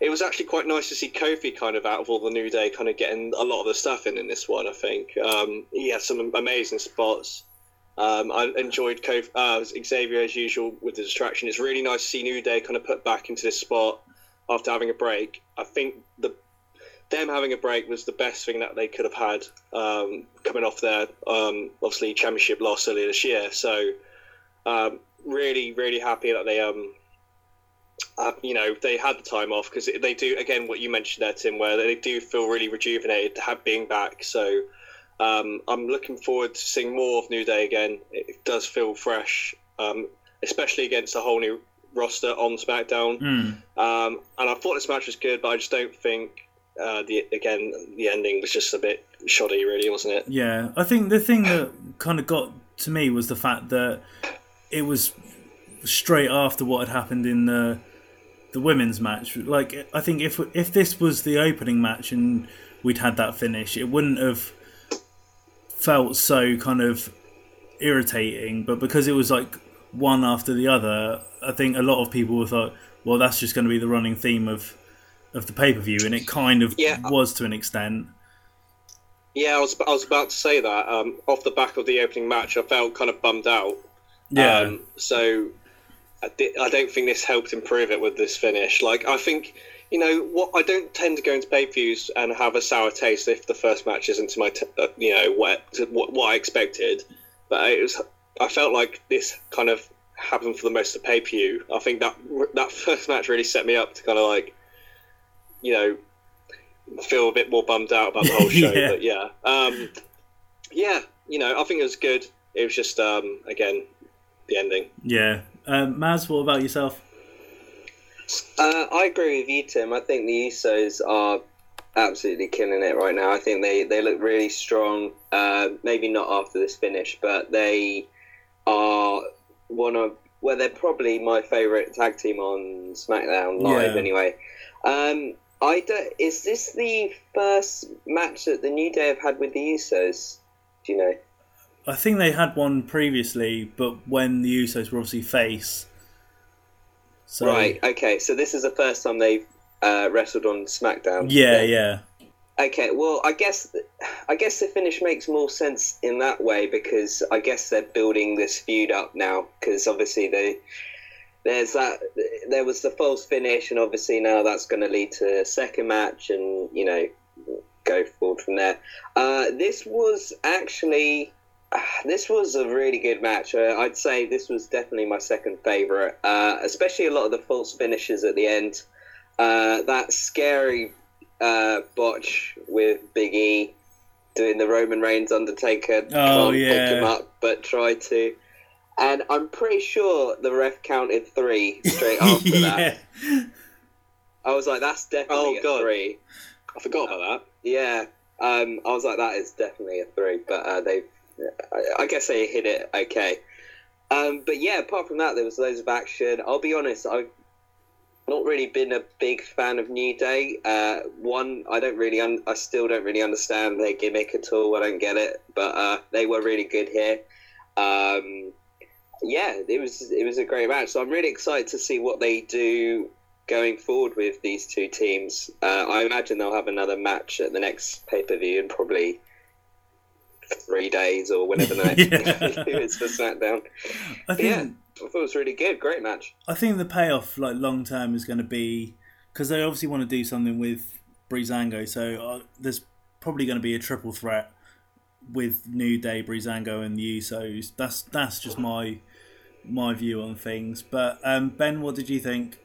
it was actually quite nice to see Kofi kind of out of all the New Day, kind of getting a lot of the stuff in in this one. I think um, he had some amazing spots. Um, I enjoyed Kofi, uh, Xavier as usual with the distraction. It's really nice to see New Day kind of put back into this spot after having a break. I think the them having a break was the best thing that they could have had um, coming off their um, obviously championship loss earlier this year. So um, really, really happy that they um, uh, you know they had the time off because they do again what you mentioned there, Tim, where they do feel really rejuvenated to have being back. So um, I'm looking forward to seeing more of New Day again. It does feel fresh, um, especially against a whole new roster on SmackDown.
Mm.
Um, and I thought this match was good, but I just don't think uh, the again the ending was just a bit shoddy, really, wasn't it?
Yeah, I think the thing that kind of got to me was the fact that it was straight after what had happened in the the women's match. Like, I think if if this was the opening match and we'd had that finish, it wouldn't have felt so kind of irritating. But because it was like one after the other, I think a lot of people thought, well, that's just going to be the running theme of of the pay per view, and it kind of
Yeah.
was to an extent.
Yeah, I was I was about to say that. Um, off the back of the opening match, I felt kind of bummed out.
Yeah.
Um, so I, I don't think this helped improve it with this finish. Like I think you know what I don't tend to go into pay per views and have a sour taste if the first match isn't to my t- uh, you know what, what what I expected. But it was I felt like this kind of happened for the most of pay per view. I think that that first match really set me up to kind of like you know feel a bit more bummed out about the whole show.
Yeah.
But yeah, um, yeah, you know I think it was good. It was just um, again the ending.
Yeah. Um, Maz, what about yourself?
Uh, I agree with you, Tim. I think the Usos are absolutely killing it right now. I think they, they look really strong. Uh, maybe not after this finish, but they are one of well, they're probably my favourite tag team on SmackDown live.
Yeah.
Anyway, um, I don't, is this the first match that the New Day have had with the Usos? Do you know?
I think they had one previously, but when the Usos were obviously face. So,
Right. Okay. So this is the first time they've uh, wrestled on SmackDown.
Yeah, yeah.
Okay, well, I guess I guess the finish makes more sense in that way because I guess they're building this feud up now because obviously they there's that there was the false finish and obviously now that's going to lead to a second match and you know go forward from there. Uh, this was actually this was a really good match. Uh, I'd say this was definitely my second favorite, uh, especially a lot of the false finishes at the end. Uh, that scary uh, botch with Big E doing the Roman Reigns Undertaker.
Oh,
can't
yeah.
pick him up, but try to. And I'm pretty sure the ref counted three straight after that.
yeah.
I was like, that's definitely
Oh,
a
God.
three.
I forgot about that.
Yeah, um, I was like, that is definitely a three, but uh, they, I, I guess they hit it okay. Um, but yeah, apart from that, there was loads of action. I'll be honest, I've not really been a big fan of New Day. Uh, one, I don't really, un- I still don't really understand their gimmick at all. I don't get it, but uh, they were really good here. Um, yeah, it was it was a great match. So I'm really excited to see what they do going forward with these two teams. Uh, I imagine they'll have another match at the next pay per view and probably three days or whenever the next
Yeah.
pay-per-view is for SmackDown.
I think
Yeah. I thought it was really good. Great match.
I think the payoff, like long term, is going to be because they obviously want to do something with Breezango. So uh, there's probably going to be a triple threat with New Day, Breezango, and the Usos. That's that's just my my view on things. But um, Ben, what did you think?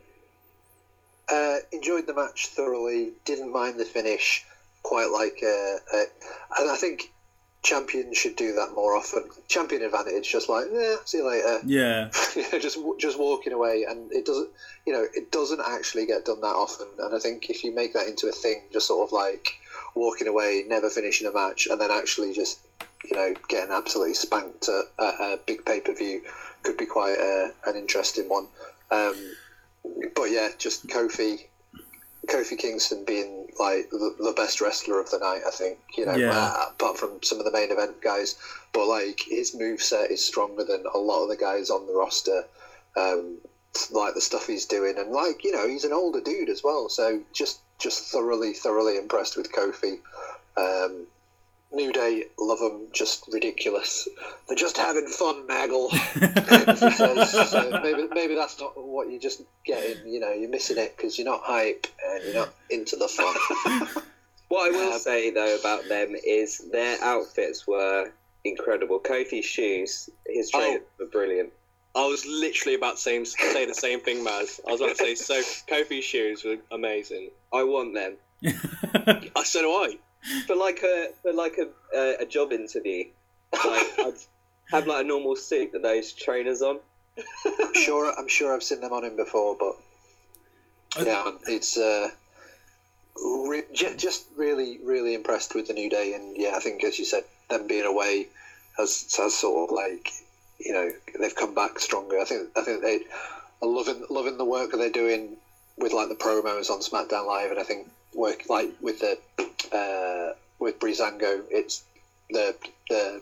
Uh, enjoyed the match thoroughly. Didn't mind the finish. Quite like, uh, uh, and I think champions should do that more often. Champion advantage, just like, yeah, see you later.
Yeah,
you know, just just walking away, and it doesn't, you know, it doesn't actually get done that often. And I think if you make that into a thing, just sort of like walking away, never finishing a match, and then actually just, you know, getting absolutely spanked at, a big pay per view, could be quite a, an interesting one. Um, but yeah, just Kofi, Kofi Kingston being like the, the best wrestler of the night. I think you know,
Yeah.
uh, apart from some of the main event guys, but like his move set is stronger than a lot of the guys on the roster. Um, like the stuff he's doing, and like you know, he's an older dude as well. So just just thoroughly, thoroughly impressed with Kofi. Um, New Day, love them, just ridiculous. They're just having fun, Maggle. So maybe maybe that's not what you're just getting. You know, you're missing it because you're not hype and you're not into the fun.
What I will
Um,
say though about them is their outfits were incredible. Kofi's shoes, his trainers were brilliant.
I was literally about to say, say the same thing, Maz. I was about to say, so Kofi's shoes were amazing.
I want them
I so do I.
for like a for like a uh, a job interview. Like I'd have like a normal suit with those trainers on.
I'm sure I'm sure I've seen them on him before, but yeah, it's uh, re- just really really impressed with the new day, and yeah, I think as you said, them being away has has sort of like you know they've come back stronger. I think I think they are loving loving the work that they're doing with like the promos on SmackDown Live, and I think work like with the uh, with Breezango, it's the the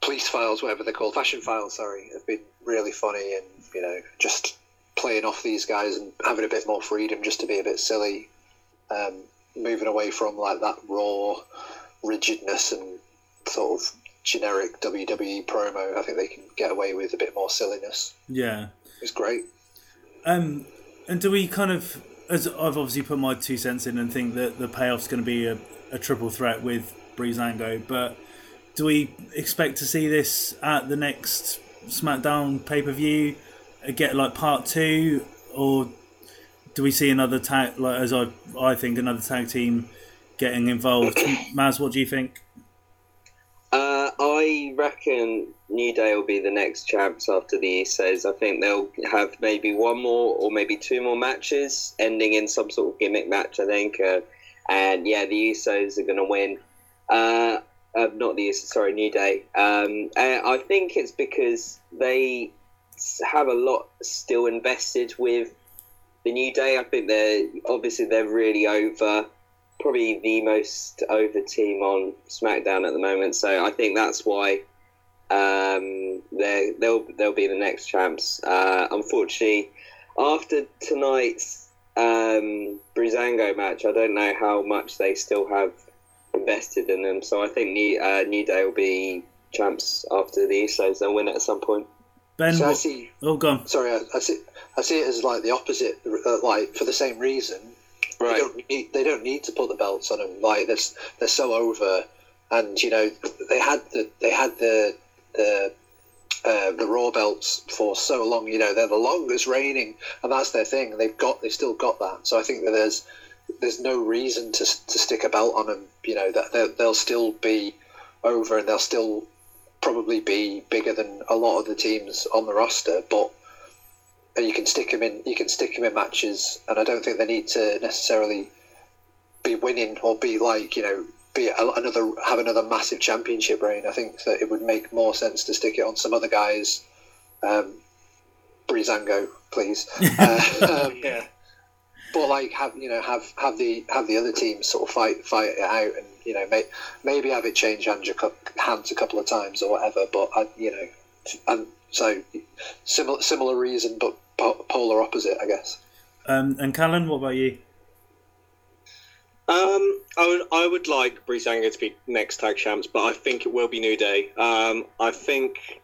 police files, whatever they're called, fashion files. Sorry, have been really funny, and you know just playing off these guys and having a bit more freedom, just to be a bit silly, um, moving away from like that raw rigidness and sort of generic WWE promo. I think they can get away with a bit more silliness.
yeah.
It's great.
Um, and do we kind of, as I've obviously put my two cents in and think that the payoff's going to be a, a triple threat with Breezango, but do we expect to see this at the next SmackDown pay per view? Uh, get like part two, or do we see another tag? Like as I, I think another tag team getting involved. Maz, what do you think?
Uh, I reckon New Day will be the next champs after the Usos. I think they'll have maybe one more or maybe two more matches, ending in some sort of gimmick match. I think, uh, and yeah, the Usos are going to win. Uh, uh, not the Usos, sorry, New Day. Um, uh, I think it's because they have a lot still invested with the New Day. I think they're obviously they're really over probably the most over team on SmackDown at the moment. So I think that's why um, they they'll they'll be the next champs. Uh, unfortunately, after tonight's um, Breezango match, I don't know how much they still have invested in them. So I think New uh, New Day will be champs after the Usos. They'll win it at some point.
Ben,
So I see.
oh, gone.
Sorry, I, I see. I see it as like the opposite. Uh, like for the same reason, they don't need they don't need to put the belts on them. Like they're, they're so over, and you know they had the they had the the uh, the raw belts for so long. You know they're the longest reigning, and that's their thing. They've got they still got that. So I think that there's there's no reason to to stick a belt on them. You know that they'll, they'll still be over, and they'll still probably be bigger than a lot of the teams on the roster, but and you can stick them in. You can stick them in matches, and I don't think they need to necessarily be winning or be like you know be another have another massive championship reign. I think that it would make more sense to stick it on some other guys. Um, Breezango, please. Uh, um,
Yeah.
but like have you know have have the have the other teams sort of fight fight it out and you know may, maybe have it change hands a, hands a couple of times or whatever but I, you know and so similar similar reason but po- polar opposite I guess
Um, and Callan, what about you?
Um, I would I would like Breezango to be next tag champs, but I think it will be New Day. Um, I think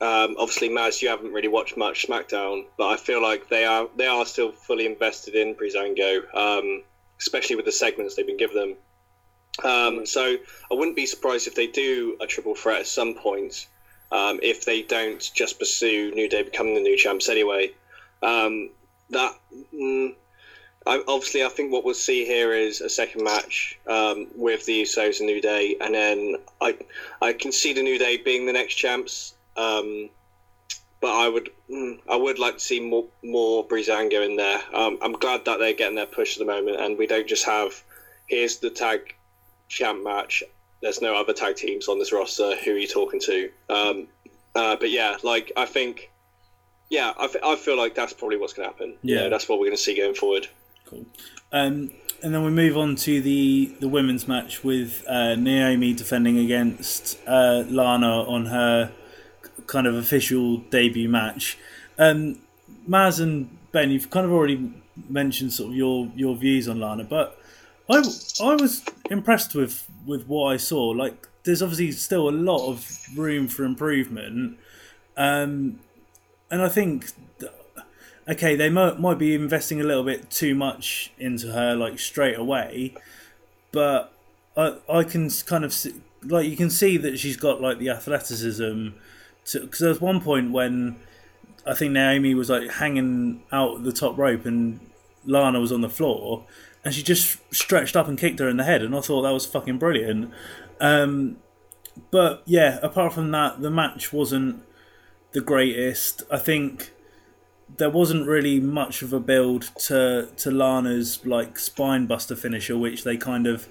um, obviously, Maz, you haven't really watched much SmackDown, but I feel like they are they are still fully invested in Breezango, um, especially with the segments they've been given them. Um, so I wouldn't be surprised if they do a triple threat at some point. Um, if they don't just pursue New Day becoming the new champs anyway, um, that mm, I, obviously I think what we'll see here is a second match um, with the Usos and New Day, and then I I can see the New Day being the next champs. Um, but I would mm, I would like to see more more Breezango in there. Um, I'm glad that they're getting their push at the moment, and we don't just have here's the tag champ match. There's no other tag teams on this roster. Who are you talking to? Um, uh, but yeah, like I think, yeah, I, f- I feel like that's probably what's going to happen.
Yeah.
that's what we're going to see going forward.
Cool. Um, and then we move on to the, the women's match with uh, Naomi defending against uh, Lana on her kind of official debut match. Um, Maz and Ben, you've kind of already mentioned sort of your, your views on Lana, but I, I was impressed with, with what I saw. Like, there's obviously still a lot of room for improvement. Um, and I think okay, they might, might be investing a little bit too much into her like straight away, but I I can kind of see, like you can see that she's got like the athleticism. to Because there was one point when I think Naomi was like hanging out the top rope and Lana was on the floor, and she just stretched up and kicked her in the head, and I thought that was fucking brilliant. Um, but yeah, apart from that, the match wasn't the greatest. I think there wasn't really much of a build to to Lana's like spine buster finisher, which they kind of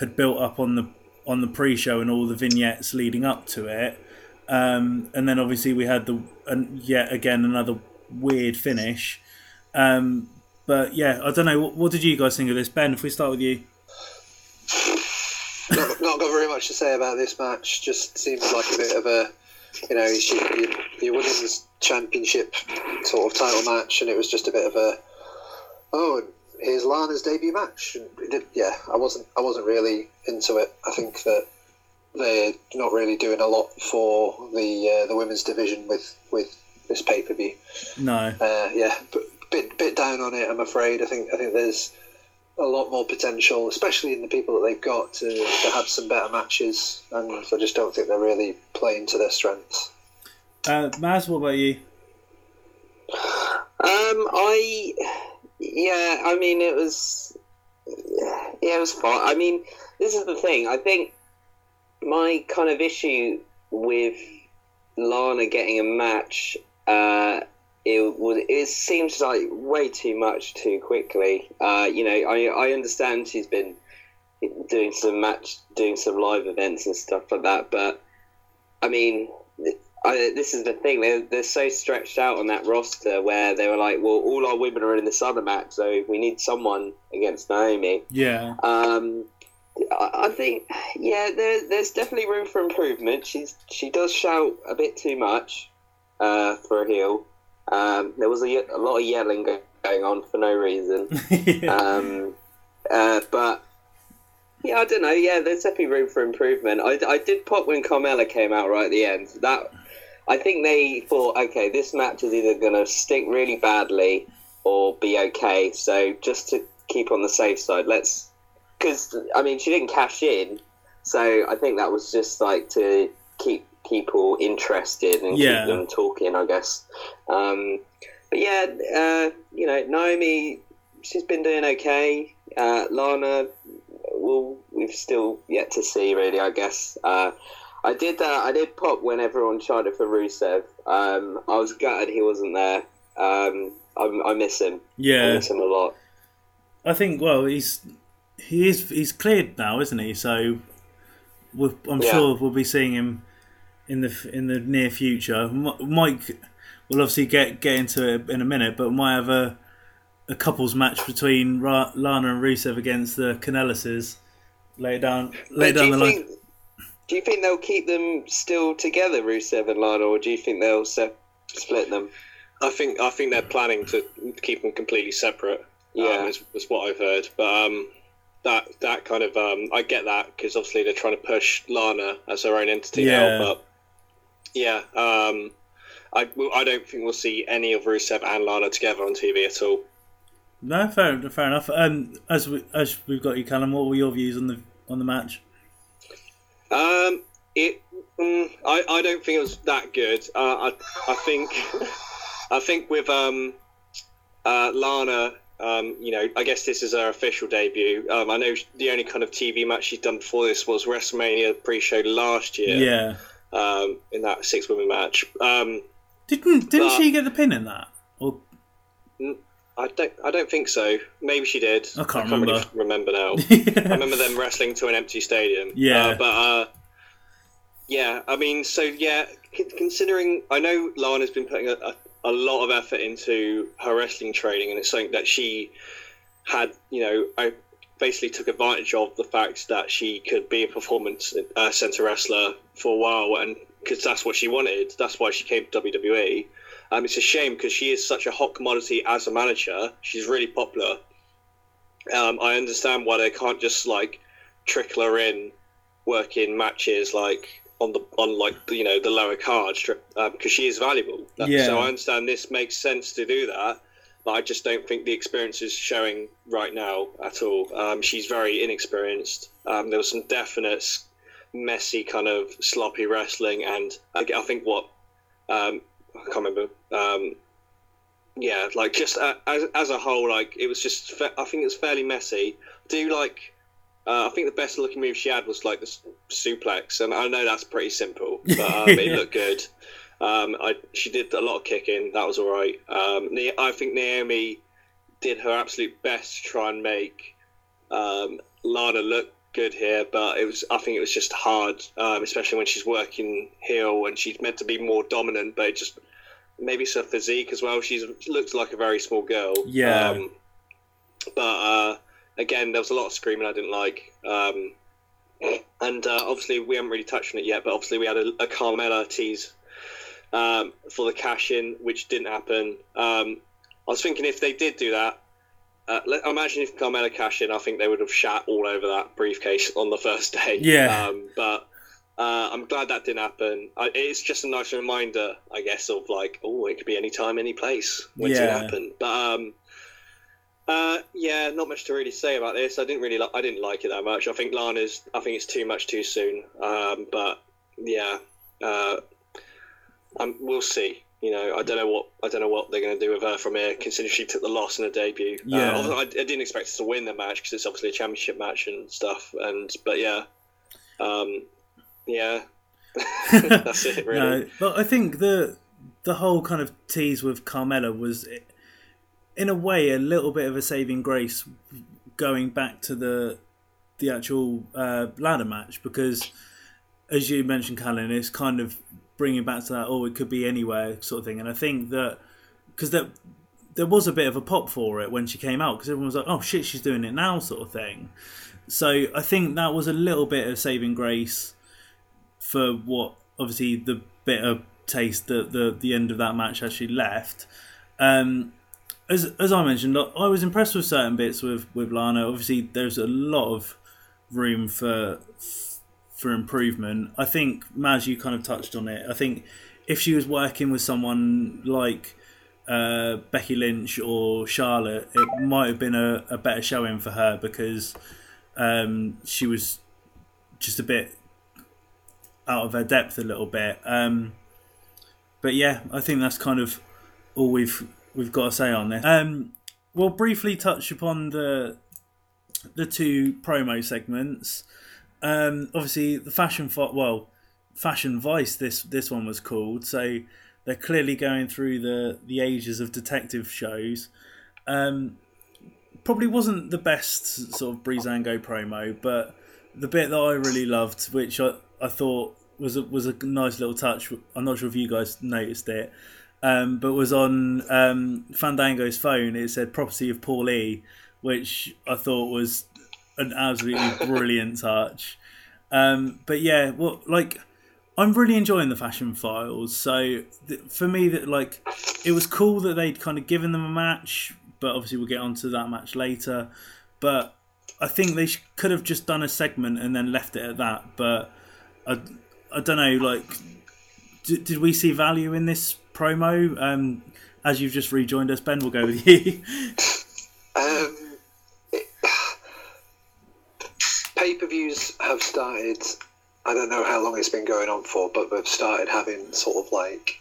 had built up on the on the pre-show and all the vignettes leading up to it. Um, and then obviously we had the and yet again another weird finish. Um, but yeah, I don't know. What, what, did you guys think of this, Ben? If we start with you.
not, not got very much to say about this match. Just seems like a bit of a, you know, your, your women's championship sort of title match, and it was just a bit of a, oh, here's Lana's debut match. Did, yeah, I wasn't, I wasn't really into it. I think that they're not really doing a lot for the uh, the women's division with with this pay per view.
No.
Uh, yeah, but bit bit down on it. I'm afraid. I think I think there's a lot more potential, especially in the people that they've got to, to have some better matches, and I just don't think they're really playing to their strengths.
Uh, Maz, what about you?
Um, I yeah, I mean it was yeah, it was fine. I mean, this is the thing. I think my kind of issue with Lana getting a match, uh, it was it seems like way too much too quickly. Uh, you know, I I understand she's been doing some match, doing some live events and stuff like that, but I mean, I, this is the thing. They're, they're so stretched out on that roster where they were like, well, all our women are in this other match, so we need someone against Naomi.
Yeah.
Um, I, I think, yeah, there, there's definitely room for improvement. She's she does shout a bit too much uh, for a heel. Um, there was a, a, lot of yelling going on for no reason. yeah. um, uh, but yeah, I don't know. Yeah, there's definitely room for improvement. I, I did pop when Carmella came out right at the end. That I think they thought, okay, this match is either going to stink really badly or be okay. So just to keep on the safe side, let's. Because I mean, she didn't cash in, so I think that was just like to keep people interested and
yeah.
keep them talking, I guess. Um, but yeah, uh, you know, Naomi, she's been doing okay. Uh, Lana, well, we've still yet to see, really, I guess. Uh, I did. Uh, I did pop when everyone shouted for Rusev. Um, I was gutted he wasn't there. Um, I, I, miss him.
Yeah,
I miss him a lot.
I think. Well, he's he is he's cleared now, isn't he? So we'll, I'm yeah. sure we'll be seeing him in the in the near future. Mike will obviously get get into it in a minute, but might have a a couples match between Ra- Lana and Rusev against the Kanellises. Lay down, lay down the line.
Think, do you think they'll keep them still together, Rusev and Lana, or do you think they'll se- split them?
I think I think they're planning to keep them completely separate. Um, yeah, um, is, is, what I've heard. But um, that that kind of um, I get that because obviously they're trying to push Lana as her own entity
yeah.
now. But yeah, um, I, I don't think we'll see any of Rusev and Lana together on TV at all.
No, fair, fair enough. Um, as we as we've got you, Callan, what were your views on the on the match?
Um, it, mm, I, I don't think it was that good. Uh, I, I think, I think with um, uh, Lana, um, you know, I guess this is her official debut. Um, I know the only kind of TV match she's done before this was WrestleMania pre-show last year.
Yeah.
Um, in that six women match. Um,
didn't didn't
but-
she get the pin in that?
I don't, I don't think so. Maybe she did.
I can't
really
remember.
remember now. I remember them wrestling to an empty stadium.
Yeah.
Uh, but uh, yeah, I mean, so yeah, c- considering I know Lana's been putting a, a, a lot of effort into her wrestling training, and it's something that she had, you know, I basically took advantage of the fact that she could be a performance uh, center wrestler for a while, and because that's what she wanted, that's why she came to WWE. Um, it's a shame because she is such a hot commodity as a manager. She's really popular. Um, I understand why they can't just like trickle her in, working matches like on the on like you know the lower cards because she is valuable.
Yeah.
So I understand this makes sense to do that, but I just don't think the experience is showing right now at all. Um, she's very inexperienced. Um, there was some definite messy kind of sloppy wrestling, and I, I think what um, I can't remember. Um, yeah, like just uh, as as a whole, like it was just. Fa- I think it was fairly messy. Do like? Uh, I think the best looking move she had was like the s- suplex, and I know that's pretty simple, but um, it looked good. Um, I she did a lot of kicking. That was all right. Um, I think Naomi did her absolute best to try and make um, Lana look good here, but it was. I think it was just hard, um, especially when she's working heel and she's meant to be more dominant, but it just maybe it's her physique as well. She's she looks like a very small girl.
Yeah.
Um, but uh, again, there was a lot of screaming I didn't like. Um, and uh, obviously, we haven't really touched on it yet, but obviously, we had a, a Carmella tease um, for the cash in, which didn't happen. Um, I was thinking if they did do that, uh, let, imagine if Carmella cashed in, I think they would have shat all over that briefcase on the first day.
Yeah.
Um, but uh, I'm glad that didn't happen. I, it's just a nice reminder, I guess, of like, oh, it could be any time, any place when it
Yeah.
happen. But um, uh, yeah, not much to really say about this. I didn't really, li- I didn't like it that much. I think Lana's, I think it's too much too soon. Um, but yeah, uh, um, we'll see. You know, I don't know what I don't know what they're going to do with her from here, considering she took the loss in her debut.
Yeah.
Uh, I, I didn't expect her to win the match because it's obviously a championship match and stuff. And but yeah, um, yeah, that's it really.
No, but I think the the whole kind of tease with Carmella was, in a way, a little bit of a saving grace, going back to the the actual uh, ladder match because, as you mentioned, Callan, it's kind of bringing back to that. Oh, it could be anywhere sort of thing, and I think that because there there was a bit of a pop for it when she came out because everyone was like, "Oh shit, she's doing it now," sort of thing. So I think that was a little bit of saving grace for what obviously the bitter taste that the the end of that match actually left. Um, as as I mentioned, I was impressed with certain bits with with Lana. Obviously, there's a lot of room for for improvement. I think Maz, you kind of touched on it. I think if she was working with someone like uh, Becky Lynch or Charlotte, it might have been a, a better showing for her because um, she was just a bit out of her depth a little bit. Um, but yeah, I think that's kind of all we've we've got to say on this. Um, we'll briefly touch upon the the two promo segments. Um, obviously, the fashion fo- well, fashion vice. This this one was called. So they're clearly going through the the ages of detective shows. Um, probably wasn't the best sort of Breezango promo, but the bit that I really loved, which I, I thought was a, was a nice little touch. I'm not sure if you guys noticed it, um, but was on um, Fandango's phone. It said "property of Paul E," which I thought was an absolutely brilliant touch. Um, but yeah, well, like I'm really enjoying the Fashion Files. So th- for me, that like it was cool that they'd kind of given them a match, but obviously we'll get onto that match later. But I think they sh- could have just done a segment and then left it at that. But I, I don't know. Like, d- did we see value in this promo. Um, as you've just rejoined us, Ben, we'll go with you.
Um, Pay per views have started. I don't know how long it's been going on for, but we've started having sort of like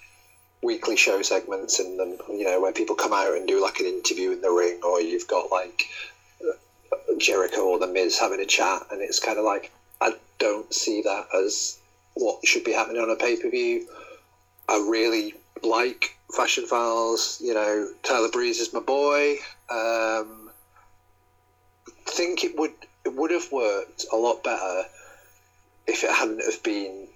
weekly show segments in them. You know, where people come out and do like an interview in the ring, or you've got like Jericho or the Miz having a chat, and it's kind of like I don't see that as what should be happening on a pay per view. I really like Fashion Files. You know, Tyler Breeze is my boy. Um, think it would it would have worked a lot better if it hadn't have been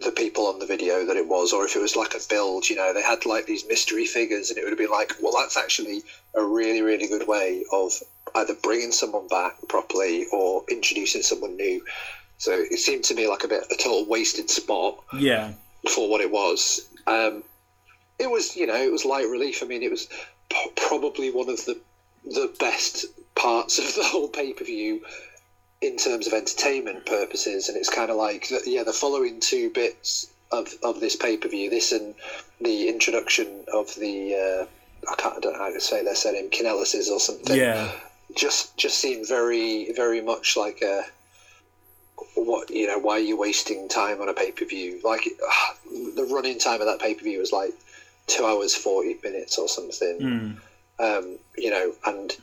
the people on the video that it was, or if it was like a build. You know, they had like these mystery figures, and it would have been like, well, that's actually a really really good way of either bringing someone back properly or introducing someone new. So it seemed to me like a bit a total wasted spot
yeah,
for what it was. Um, it was, you know, it was light relief. I mean, it was p- probably one of the the best parts of the whole pay per view in terms of entertainment purposes. And it's kind of like, the- yeah, the following two bits of, of this pay per view, this and the introduction of the uh, I can't I don't know how to say their surname, Kinelises or something
yeah,
just just seemed very very much like a what you know why are you wasting time on a pay-per-view like the running time of that pay-per-view was like two hours 40 minutes or something
mm.
um, you know and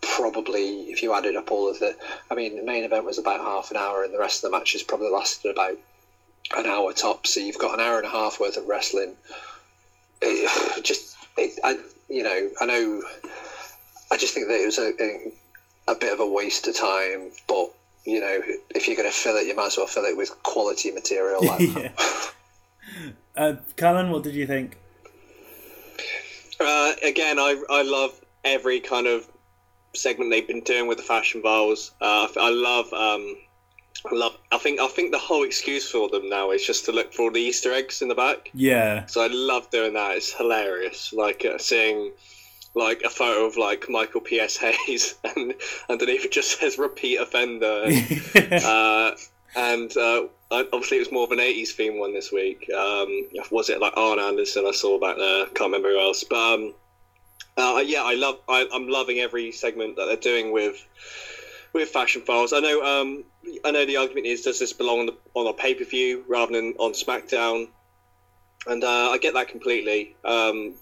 probably if you added up all of the i mean the main event was about half an hour and the rest of the matches probably lasted about an hour top so you've got an hour and a half worth of wrestling it, just it, I, you know i know I just think that it was a, a, a bit of a waste of time. But you know, if you're going to fill it, you might as well fill it with quality material. Like
yeah. Uh, Callan, what did you think?
Uh, again, I I love every kind of segment they've been doing with the Fashion Files. Uh, I love um, I love. I think I think the whole excuse for them now is just to look for all the Easter eggs in the back.
Yeah,
So I love doing that. It's hilarious. Like uh, seeing like a photo of like Michael P.S. Hayes and underneath it just says repeat offender. uh, and uh, obviously it was more of an 80s theme one this week. Um, was it like Arn Anderson I saw back there? Can't remember who else. But um, uh, yeah, I love. I, I'm loving every segment that they're doing with with Fashion Files. I know. Um, I know the argument is does this belong on, the, on a pay per view rather than on SmackDown? And uh, I get that completely. Um,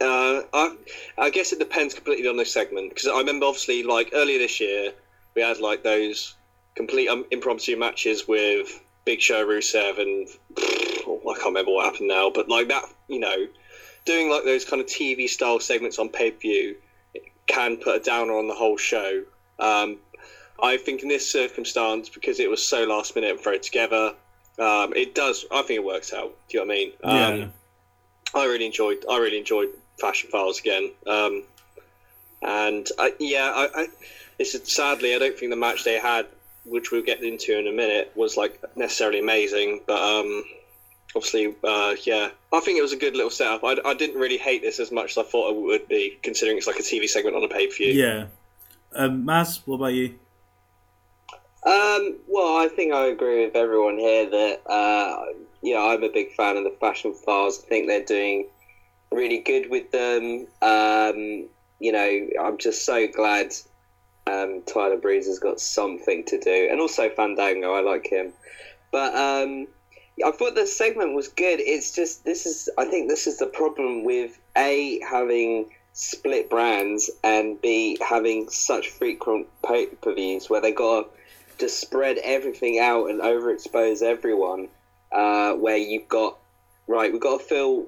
uh, I, I guess it depends completely on this segment because I remember obviously like earlier this year we had like those complete um, impromptu matches with Big Show, Rusev, and oh, I can't remember what happened now, but like that, you know, doing like those kind of TV style segments on pay per view can put a downer on the whole show. Um, I think in this circumstance, because it was so last minute and thrown together, um, it does. I think it works out. Do you know what I mean?
yeah,
Um, I really enjoyed. I really enjoyed Fashion Files again. Um, and I, yeah, I, I, it's sadly I don't think the match they had, which we'll get into in a minute, was like necessarily amazing. But um, obviously, uh, yeah, I think it was a good little setup. I, I didn't really hate this as much as I thought it would be, considering it's like a TV segment on a pay per view.
yeah. Um, Maz, what about you?
Um, well, I think I agree with everyone here that, uh, you know, I'm a big fan of the Fashion Files. I think they're doing really good with them. Um, you know, I'm just so glad um, Tyler Breeze has got something to do. And also Fandango, I like him. But um, I thought the segment was good. It's just, this is, I think this is the problem with A, having split brands and B, having such frequent pay per views where they got to spread everything out and overexpose everyone. Uh, where you've got right, we've got to fill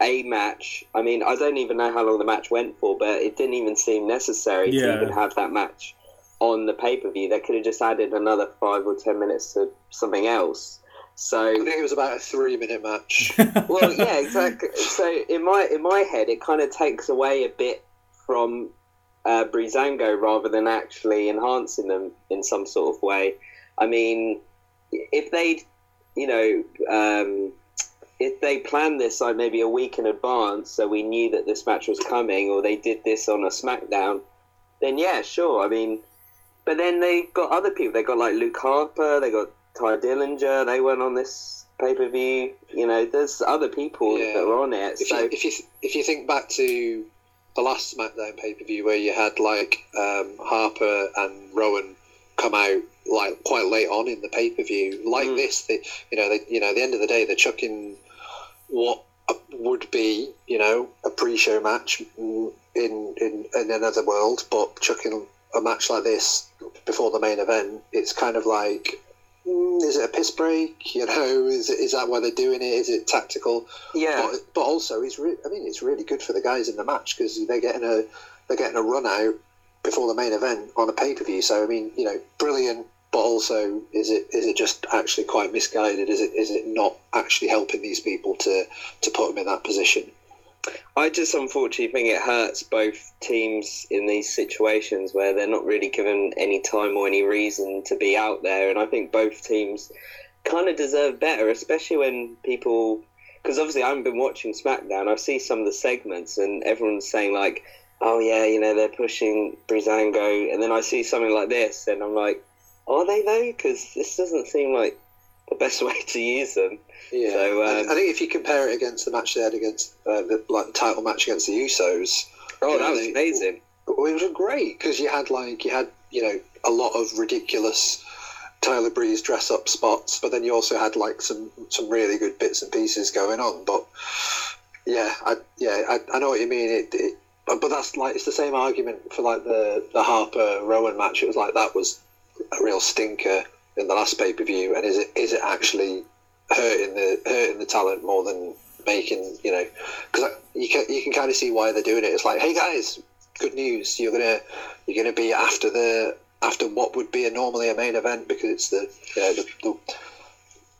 a match. I mean, I don't even know how long the match went for, but it didn't even seem necessary
Yeah.
to even have that match on the pay per view. They could have just added another five or ten minutes to something else. So
I think it was about a three minute match.
well, yeah, exactly. So in my in my head, it kind of takes away a bit from uh, Breezango rather than actually enhancing them in some sort of way. I mean, if they'd, you know, um, if they planned this like maybe a week in advance, so we knew that this match was coming, or they did this on a SmackDown, then yeah, sure. I mean, but then they got other people. They got like Luke Harper. They got Tye Dillinger. They went on this pay per view. You know, there's other people
Yeah.
that were on it.
If
so
you if you if you think back to the last SmackDown pay per view where you had like um, Harper and Rowan come out like quite late on in the pay per view, like
Mm.
this, they, you know, they, you know, at the end of the day, they're chucking what would be, you know, a pre-show match mm, in in, in another world, but chucking a match like this before the main event, it's kind of like. Mm, Is it a piss break? You know, is it, is that why they're doing it? Is it tactical?
yeah,
But, but also, it's re- I mean, it's really good for the guys in the match because they're getting a they're getting a run out before the main event on a pay per view. So I mean, you know, brilliant. But also, is it is it just actually quite misguided? Is it is it not actually helping these people to to put them in that position?
I just unfortunately think it hurts both teams in these situations where they're not really given any time or any reason to be out there, and I think both teams kind of deserve better, especially when people. Because obviously, I haven't been watching SmackDown. I see some of the segments, and everyone's saying like, "Oh yeah, you know they're pushing Breezango," and then I see something like this, and I'm like, "Are they though?" Because this doesn't seem like the best way to use them.
Yeah,
So,
I-
um,
I think if you compare it against the match they had against uh, the like the title match against the Usos,
Oh, that
know,
was amazing.
Well, it was great because you had like you had you know a lot of ridiculous Tyler Breeze dress up spots, but then you also had like some some really good bits and pieces going on. But yeah, I yeah I, I know what you mean. It, it but, but that's like it's the same argument for like the the Harper Rowan match. It was like that was a real stinker in the last pay per view, and is it is it actually hurting the hurting the talent more than making you know because you can you can kind of see why they're doing it. It's like, hey guys, good news! You're gonna you're gonna be after the after what would be a normally a main event because it's the you know the, the,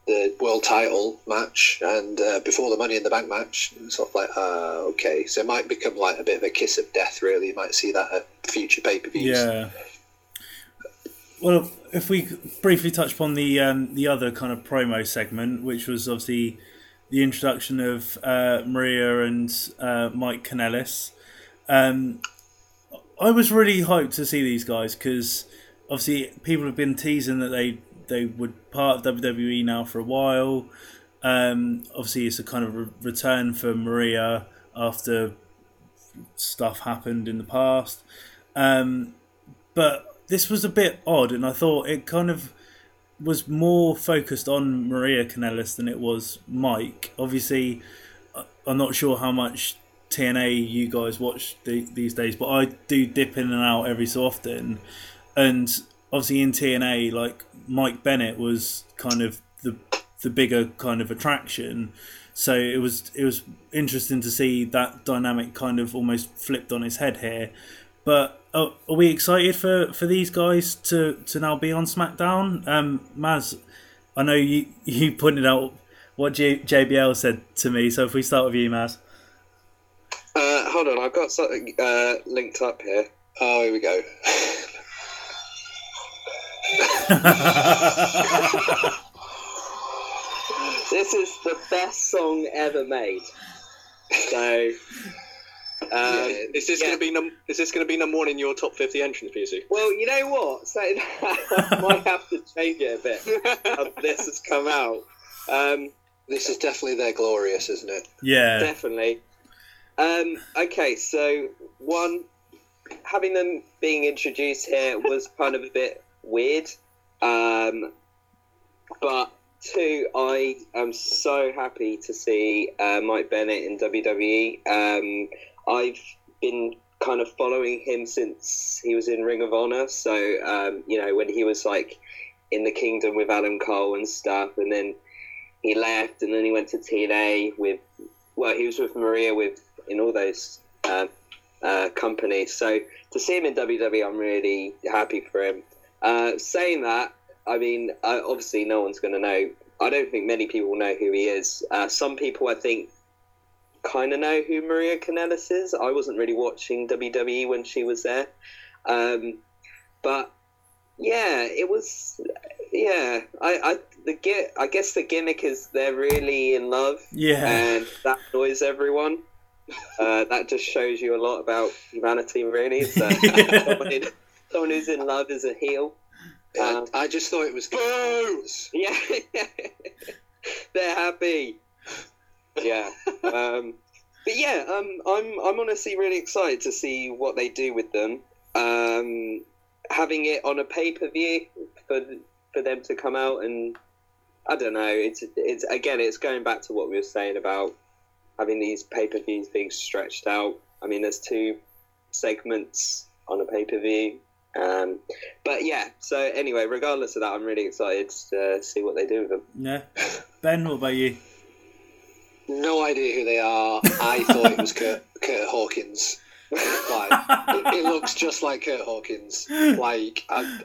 the world title match and uh, before the Money in the Bank match. It's sort of like, uh, okay, so it might become like a bit of a kiss of death. Really, you might see that at future pay per views.
Yeah. Well, if we briefly touch upon the um, the other kind of promo segment, which was obviously the introduction of uh, Maria and uh, Mike Kanellis, um, I was really hyped to see these guys because obviously people have been teasing that they they would part of WWE now for a while. Um, obviously, it's a kind of re- return for Maria after stuff happened in the past. Um, but this was a bit odd, and I thought it kind of was more focused on Maria Kanellis than it was Mike. Obviously, I'm not sure how much TNA you guys watch the, these days, but I do dip in and out every so often. And obviously, in TNA, like Mike Bennett was kind of the the bigger kind of attraction. So it was it was interesting to see that dynamic kind of almost flipped on its head here. But are, are we excited for, for these guys to, to now be on SmackDown? Um, Maz, I know you you pointed out what J, JBL said to me. So if we start with you, Maz.
Uh, hold on, I've got something uh, linked up here.
Oh, here we go.
This is the best song ever made. So, um,
Yeah,
Is this
Yeah.
going to be num- Is this going to be number one in your top fifty entrance music?
well, you know what? So I might have to change it a bit. this has come out. Um,
This is definitely their glorious, isn't it?
yeah,
Definitely. Um, okay, so one, having them being introduced here was kind of a bit weird. Um, but two, I am so happy to see uh, Mike Bennett in WWE. Um, I've been kind of following him since he was in Ring of Honor. So, um, you know, when he was like in the Kingdom with Adam Cole and stuff, and then he left, and then he went to TNA with well, he was with Maria with in all those uh, uh, companies. So to see him in WWE, I'm really happy for him. Uh, saying that, I mean, obviously, no one's going to know. I don't think many people know who he is. Uh, some people, I think, kind of know who Maria Kanellis is. I wasn't really watching WWE when she was there, um, but yeah, it was. Yeah, I, I the gi- I guess the gimmick is they're really in love
yeah,
and that annoys everyone. Uh, that just shows you a lot about humanity, really. So someone, in, someone who's in love is a heel. Um,
I, I just thought it was. Boos!
Yeah, They're happy. Yeah. Um, but yeah, um, I'm I'm honestly really excited to see what they do with them. Um, having it on a pay per view for for them to come out and I don't know. It's it's again, it's going back to what we were saying about having these pay per views being stretched out. I mean, there's two segments on a pay per view. Um, but yeah, so anyway, regardless of that, I'm really excited to see what they do with them.
Yeah. Ben, what about you?
No idea who they are. I thought it was Kurt, Kurt Hawkins. Like, it, it looks just like Kurt Hawkins. Like, I,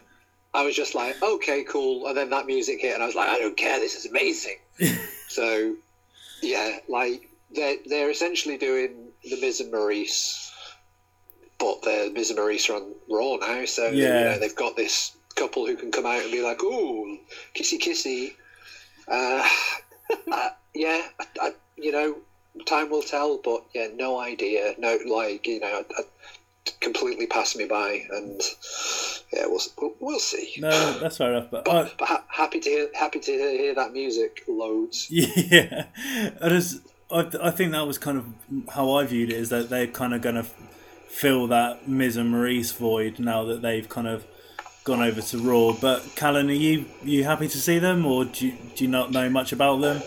I was just like, okay, cool. And then that music hit, and I was like, I don't care. This is amazing. so, yeah, like they're they're essentially doing the Miz and Maryse, but the Miz and Maryse are on Raw now. So you
Yeah.
know, they've got this couple who can come out and be like, ooh, kissy kissy. Uh, uh, yeah, I, I, you know, time will tell. But yeah, no idea. No, like you know, I, I, completely passed me by, and yeah, we'll we'll, see.
No, that's fair enough. But
But,
I,
but ha- happy to hear happy to hear, hear that music loads.
Yeah, I just I, I think that was kind of how I viewed it is that they're kind of going to fill that Miz and Maryse void now that they've kind of gone over to Raw. But Callan, are you you happy to see them, or do you, do you not know much about them?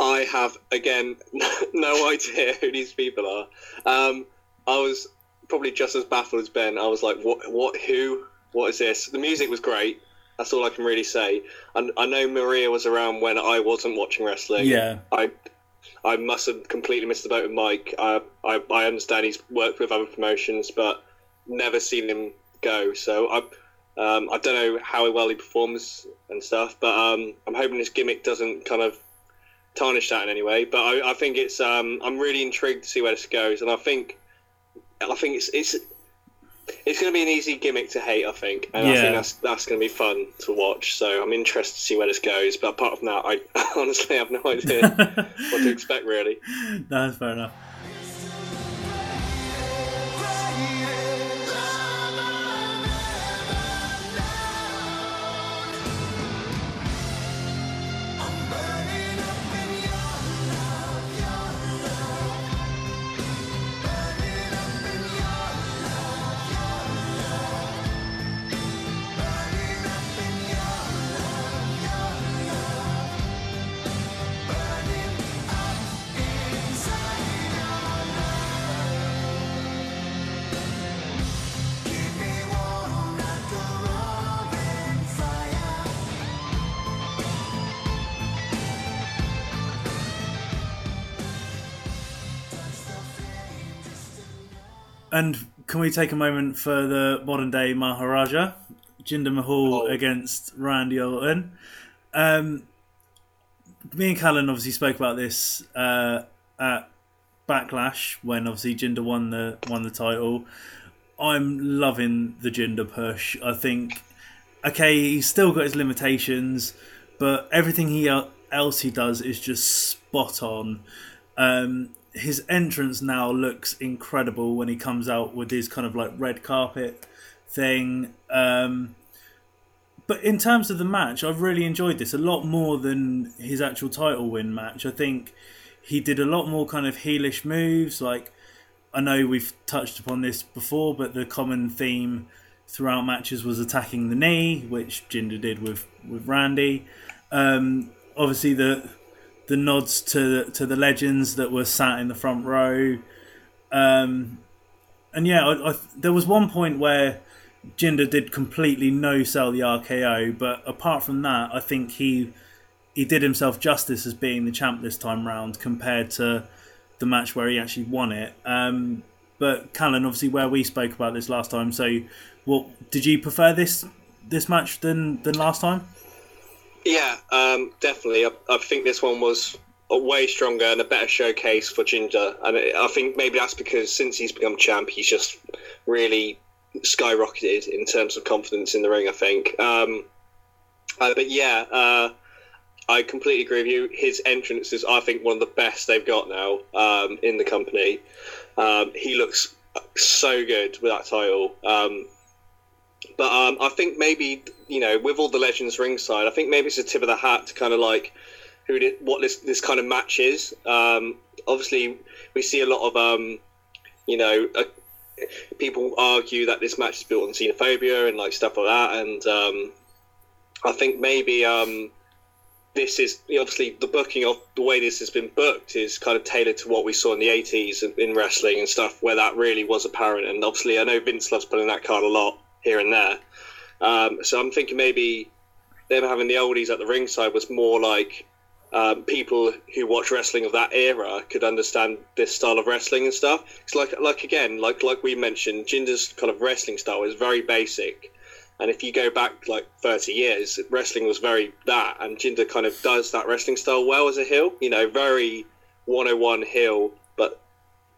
I have again no idea who these people are. Um, I was probably just as baffled as Ben. I was like, "What? What? Who? What is this?" The music was great. That's all I can really say. And I know Maria was around when I wasn't watching wrestling.
Yeah,
I I must have completely missed the boat with Mike. I, I, I understand he's worked with other promotions, but never seen him go. So I um, I don't know how well he performs and stuff, but um, I'm hoping this gimmick doesn't kind of tarnish that in any way. But I, I think it's um, I'm really intrigued to see where this goes, and I think I think it's it's it's going to be an easy gimmick to hate. I think, and I think that's that's going to be fun to watch. So I'm interested to see where this goes. But apart from that, I honestly have no idea what to expect really.
that's fair enough. And can we take a moment for the modern day Maharaja, Jinder Mahal
Oh.
against Randy Orton? Um, me and Callan obviously spoke about this uh, at Backlash when obviously Jinder won the won the title. I'm loving the Jinder push. I think okay, he's still got his limitations, but everything he else he does is just spot on. Um, his entrance now looks incredible when he comes out with his kind of like red carpet thing. Um, but in terms of the match, I've really enjoyed this a lot more than his actual title win match. I think he did a lot more kind of heelish moves. Like I know we've touched upon this before, but the common theme throughout matches was attacking the knee, which Jinder did with with Randy. Um, obviously the the nods to to the legends that were sat in the front row. Um, and yeah, I, I, there was one point where Jinder did completely no sell the RKO, but apart from that, I think he he did himself justice as being the champ this time round compared to the match where he actually won it. Um, but Callan, obviously, where we spoke about this last time, so what did you prefer this this match than than last time?
Yeah, um, definitely. I, I think this one was a way stronger and a better showcase for Jinder, and I think maybe that's because since he's become champ, he's just really skyrocketed in terms of confidence in the ring. I think. Um, uh, but yeah, uh, I completely agree with you. His entrance is, I think, one of the best they've got now um, in the company. Um, he looks so good with that title. Um, but um, I think maybe you know with all the legends ringside, I think maybe it's a tip of the hat to kind of like who did, what this this kind of match is. Um, obviously, we see a lot of um, you know. Uh, people argue that this match is built on xenophobia and like stuff like that, and um, I think maybe um, this is obviously the booking of the way this has been booked is kind of tailored to what we saw in the 80s in wrestling and stuff where that really was apparent and obviously i know vince loves pulling that card a lot here and there um, so i'm thinking maybe them having the oldies at the ringside was more like um, people who watch wrestling of that era could understand this style of wrestling and stuff it's like like again like like we mentioned jinder's kind of wrestling style is very basic and if you go back like 30 years, wrestling was very that, and Jinder kind of does that wrestling style well as a heel. You know, very 101 heel, but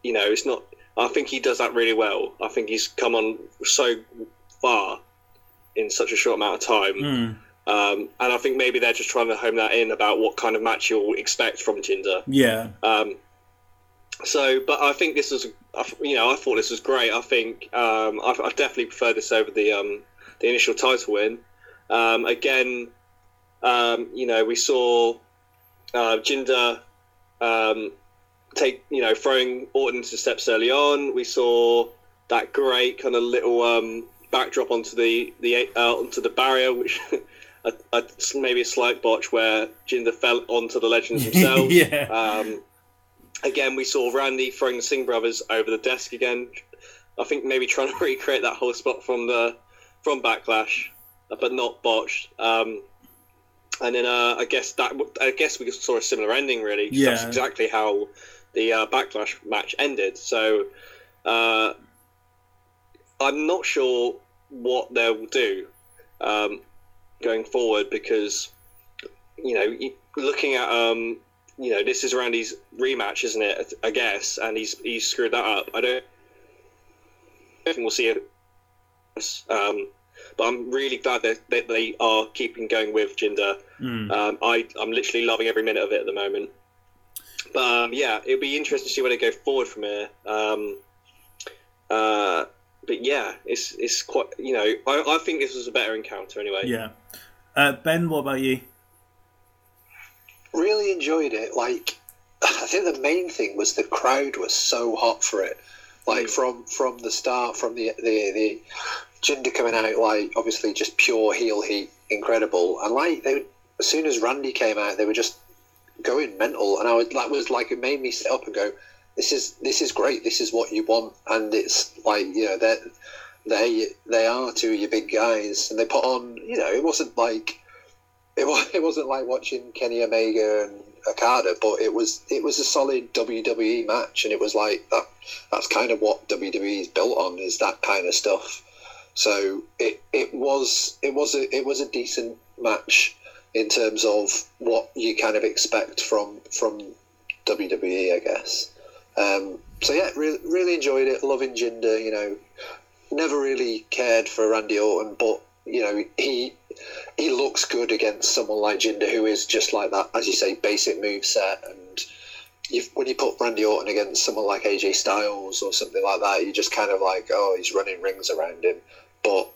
you know, it's not. I think he does that really well. I think he's come on so far in such a short amount of time.
Mm.
Um, and I think maybe they're just trying to home that in about what kind of match you'll expect from Jinder.
Yeah.
Um, so, but I think this was, you know, I thought this was great. I think um, I, I, definitely prefer this over the um, the initial title win. Um, again, um, you know, we saw uh, Jinder um, take, you know, throwing Orton into steps early on. We saw that great kind of little um, backdrop onto the the uh, onto the barrier, which a, a, maybe a slight botch where Jinder fell onto the legends themselves.
yeah.
Um, again, we saw Randy throwing the Singh brothers over the desk again. I think maybe trying to recreate that whole spot from the from Backlash, but not botched. Um, and then uh, I guess that I guess we saw a similar ending. Really,
yeah.
that's exactly how the uh, Backlash match ended. So uh, I'm not sure what they'll do um, going forward because you know looking at um, you know this is Randy's rematch, isn't it? I guess, and he's he's screwed that up. I don't. Think we'll see it um, but I'm really glad that, that they are keeping going with Jinder.
Mm.
Um, I, I'm literally loving every minute of it at the moment. But um, yeah, it'll be interesting to see where they go forward from here. Um, uh, but yeah, it's it's quite you know I, I think this was a better encounter anyway.
Yeah, uh, Ben, what about you?
Really enjoyed it. Like I think the main thing was the crowd was so hot for it. Like mm. from from the start, from the the the Jinder coming out like obviously just pure heel heat, incredible, and like they as soon as Randy came out, they were just going mental, and I was that was like it made me sit up and go, this is this is great, this is what you want, and it's like you know they they they are two of your big guys, and they put on you know it wasn't like it was it wasn't like watching Kenny Omega and Okada, but it was it was a solid WWE match, and it was like that. That's kind of what WWE is built on is that kind of stuff. So it, it was it was a it was a decent match in terms of what you kind of expect from from WWE, I guess. Um, so yeah, really enjoyed it. Loving Jinder, you know, never really cared for Randy Orton, but you know he he looks good against someone like Jinder, who is just like that, as you say, basic move set. And when you put Randy Orton against someone like AJ Styles or something like that, you just kind of like, oh, he's running rings around him but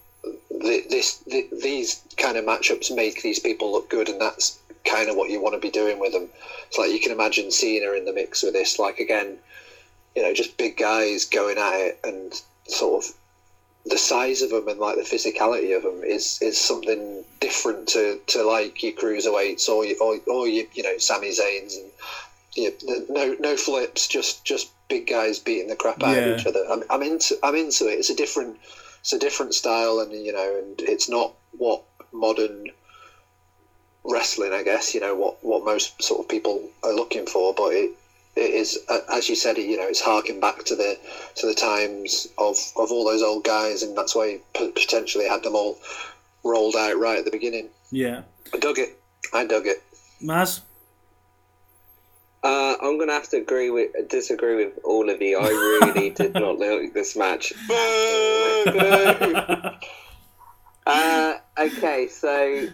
this these kind of matchups make these people look good, and that's kind of what you want to be doing with them. It's like you can imagine Cena in the mix with this. Like again, you know, just big guys going at it, and sort of the size of them and like the physicality of them is is something different to, to like your cruiserweights or your, or, or your, you know Sami Zayn's and you know, no no flips, just just big guys beating the crap out
yeah.
of each other. I'm, I'm into I'm into it. It's a different it's a different style, and you know, and it's not what modern wrestling, I guess, you know, what what most sort of people are looking for, but it it is as you said, you know, it's harking back to the to the times of of all those old guys, and that's why he potentially had them all rolled out right at the beginning.
Yeah,
I dug it. I dug it.
Maz.
Uh, I'm gonna have to agree with disagree with all of you. I really did not like this match. uh, okay, so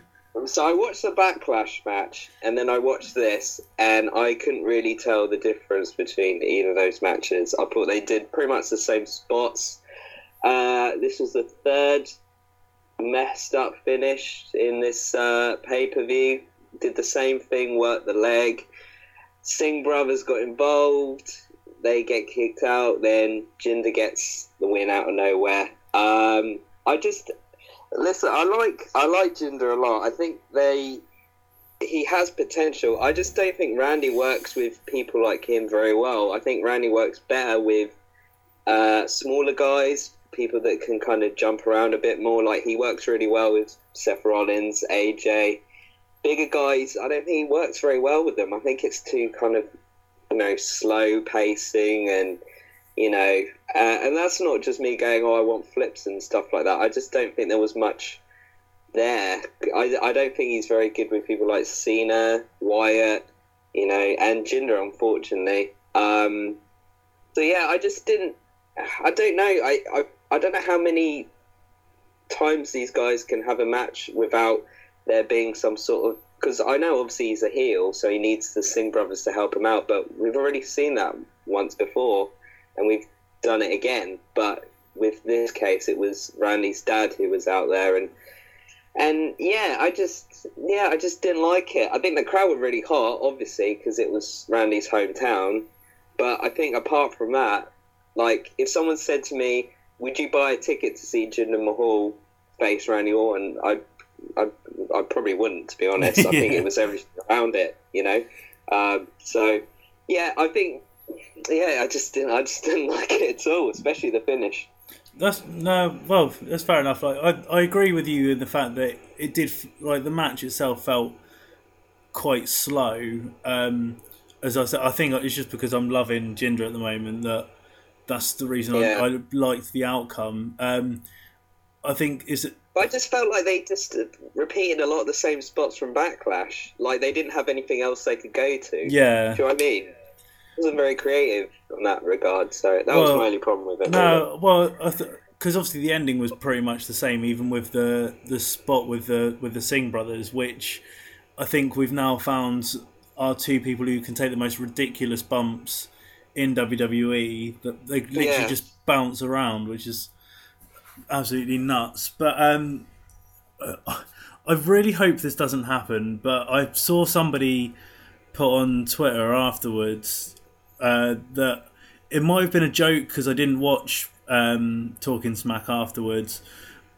so I watched the backlash match, and then I watched this, and I couldn't really tell the difference between either of those matches. I thought they did pretty much the same spots. Uh, this was the third messed up finish in this uh, pay per view. Did the same thing, worked the leg. Singh brothers got involved. They get kicked out. Then Jinder gets the win out of nowhere. Um, I just listen. I like I like Jinder a lot. I think they he has potential. I just don't think Randy works with people like him very well. I think Randy works better with uh, smaller guys, people that can kind of jump around a bit more. Like he works really well with Seth Rollins, AJ. Bigger guys, I don't think he works very well with them. I think it's too kind of you know slow pacing and you know, uh, and that's not just me going, oh, I want flips and stuff like that. I just don't think there was much there. I, I don't think he's very good with people like Cena, Wyatt, you know, and Jinder, unfortunately. Um, so yeah, I just didn't. I don't know. I, I I don't know how many times these guys can have a match without there being some sort of. Because I know obviously he's a heel, so he needs the Singh brothers to help him out. But we've already seen that once before, and we've done it again. But with this case, it was Randy's dad who was out there, and and yeah, I just yeah, I just didn't like it. I think the crowd were really hot, obviously, because it was Randy's hometown. But I think apart from that, like if someone said to me, "Would you buy a ticket to see Jinder Mahal face Randy Orton?" I, I, I probably wouldn't, to be honest. I think it was everything around it, you know. Um, so yeah, I think yeah, I just didn't, I just didn't like it at all, especially the finish.
That's no, well, that's fair enough. Like, I I agree with you in the fact that it did like the match itself felt quite slow. Um, as I said, I think it's just because I'm loving Jinder at the moment that that's the reason
Yeah.
I, I liked the outcome. Um, I think is it
I just felt like they just repeated a lot of the same spots from Backlash. Like they didn't have anything else they could go to.
yeah.
Do you know what I mean? Wasn't very creative in that regard, so that was my only problem with it.
No, well, because obviously the ending was pretty much the same, even with the the spot with the with the Singh brothers, which I think we've now found are two people who can take the most ridiculous bumps in WWE. That they literally
Yeah.
just bounce around, which is absolutely nuts. But um, I really hope this doesn't happen. But I saw somebody put on Twitter afterwards uh, that it might have been a joke because I didn't watch um, Talking Smack afterwards.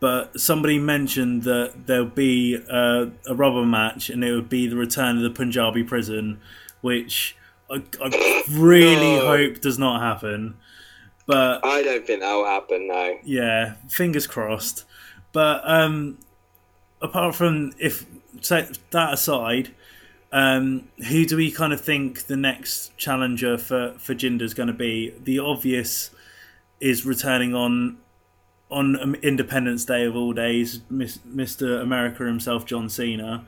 But somebody mentioned that there'll be a, a rubber match and it would be the return of the Punjabi prison, which I, I really
No.
hope does not happen. But
I don't think that will happen. No.
yeah, fingers crossed. But um, apart from if that aside, um, who do we kind of think the next challenger for for is going to be? The obvious is returning on on um, Independence Day of all days, Mr. America himself, John Cena.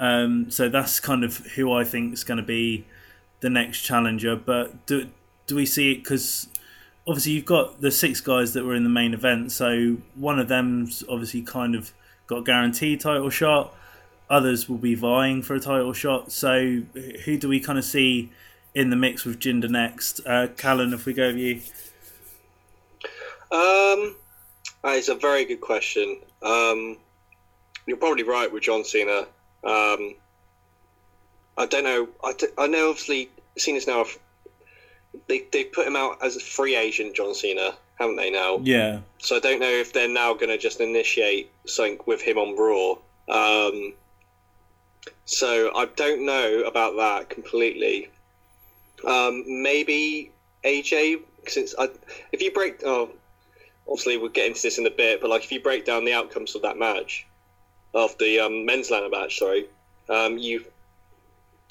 Um, so that's kind of who I think is going to be the next challenger. But do do we see it because obviously you've got the six guys that were in the main event, so one of them's obviously kind of got guaranteed title shot. Others will be vying for a title shot. So who do we kind of see in the mix with Jinder next? Uh, Callan, if we go with you.
Um, that is a very good question. Um, you're probably right with John Cena. Um, I don't know. I, d- I know obviously Cena's now. They they put him out as a free agent, John Cena, haven't they now?
Yeah,
So I don't know if they're now going to just initiate something with him on Raw. Um, so I don't know about that completely. Um, maybe AJ, since I, if you break, oh, obviously we'll get into this in a bit, but like if you break down the outcomes of that match, of the um, men's ladder match, sorry, um, you,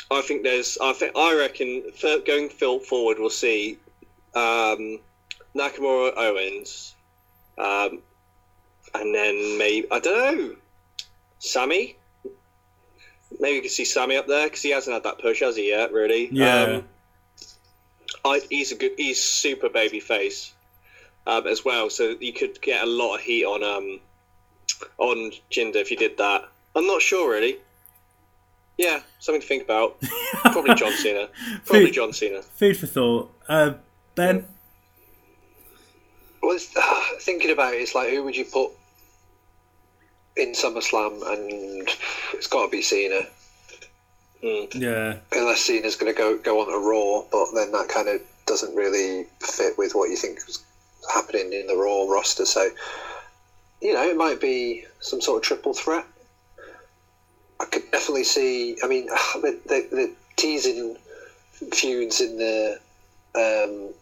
I think there's, I think I reckon going forward we'll see um, Nakamura Owens, um, and then maybe I don't know, Sami. Maybe you could see Sami up there because he hasn't had that push, has he yet? Really?
Yeah.
Um, I, he's a good. He's super baby face um, as well, so you could get a lot of heat on um on Jinder if you did that. I'm not sure really. Yeah, something to think about. Probably John Cena. Probably
Food-
John Cena.
Food for thought. Uh, ben.
Well, it's, thinking about it, it's like who would you put in SummerSlam, and it's got to be Cena.
Yeah,
Unless Cena's going to go go on to Raw, but then that kind of doesn't really fit with what you think is happening in the Raw roster. So, you know, it might be some sort of triple threat. I could definitely see. I mean, the, the, the teasing feuds in the um,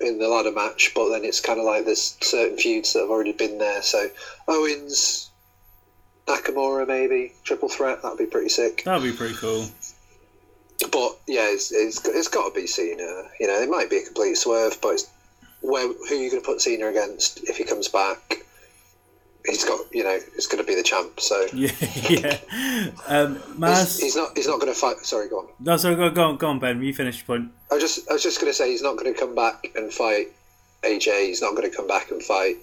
in the ladder match, but then it's kind of like there's certain feuds that have already been there. So Owens, Nakamura, maybe triple threat. That'd be pretty sick.
that'd be pretty cool.
But yeah, it's, it's, it's got to be Cena. You know, it might be a complete swerve, but it's, where who are you going to put Cena against if he comes back? He's got, you know, it's going to be the champ. So
Yeah, yeah. Um,
he's,
Maz,
he's not he's not going to fight. Sorry, go on.
no, sorry, go, go on, go on, Ben. You finish your point.
I was just I was just going to say he's not going to come back and fight AJ. He's not going to come back and fight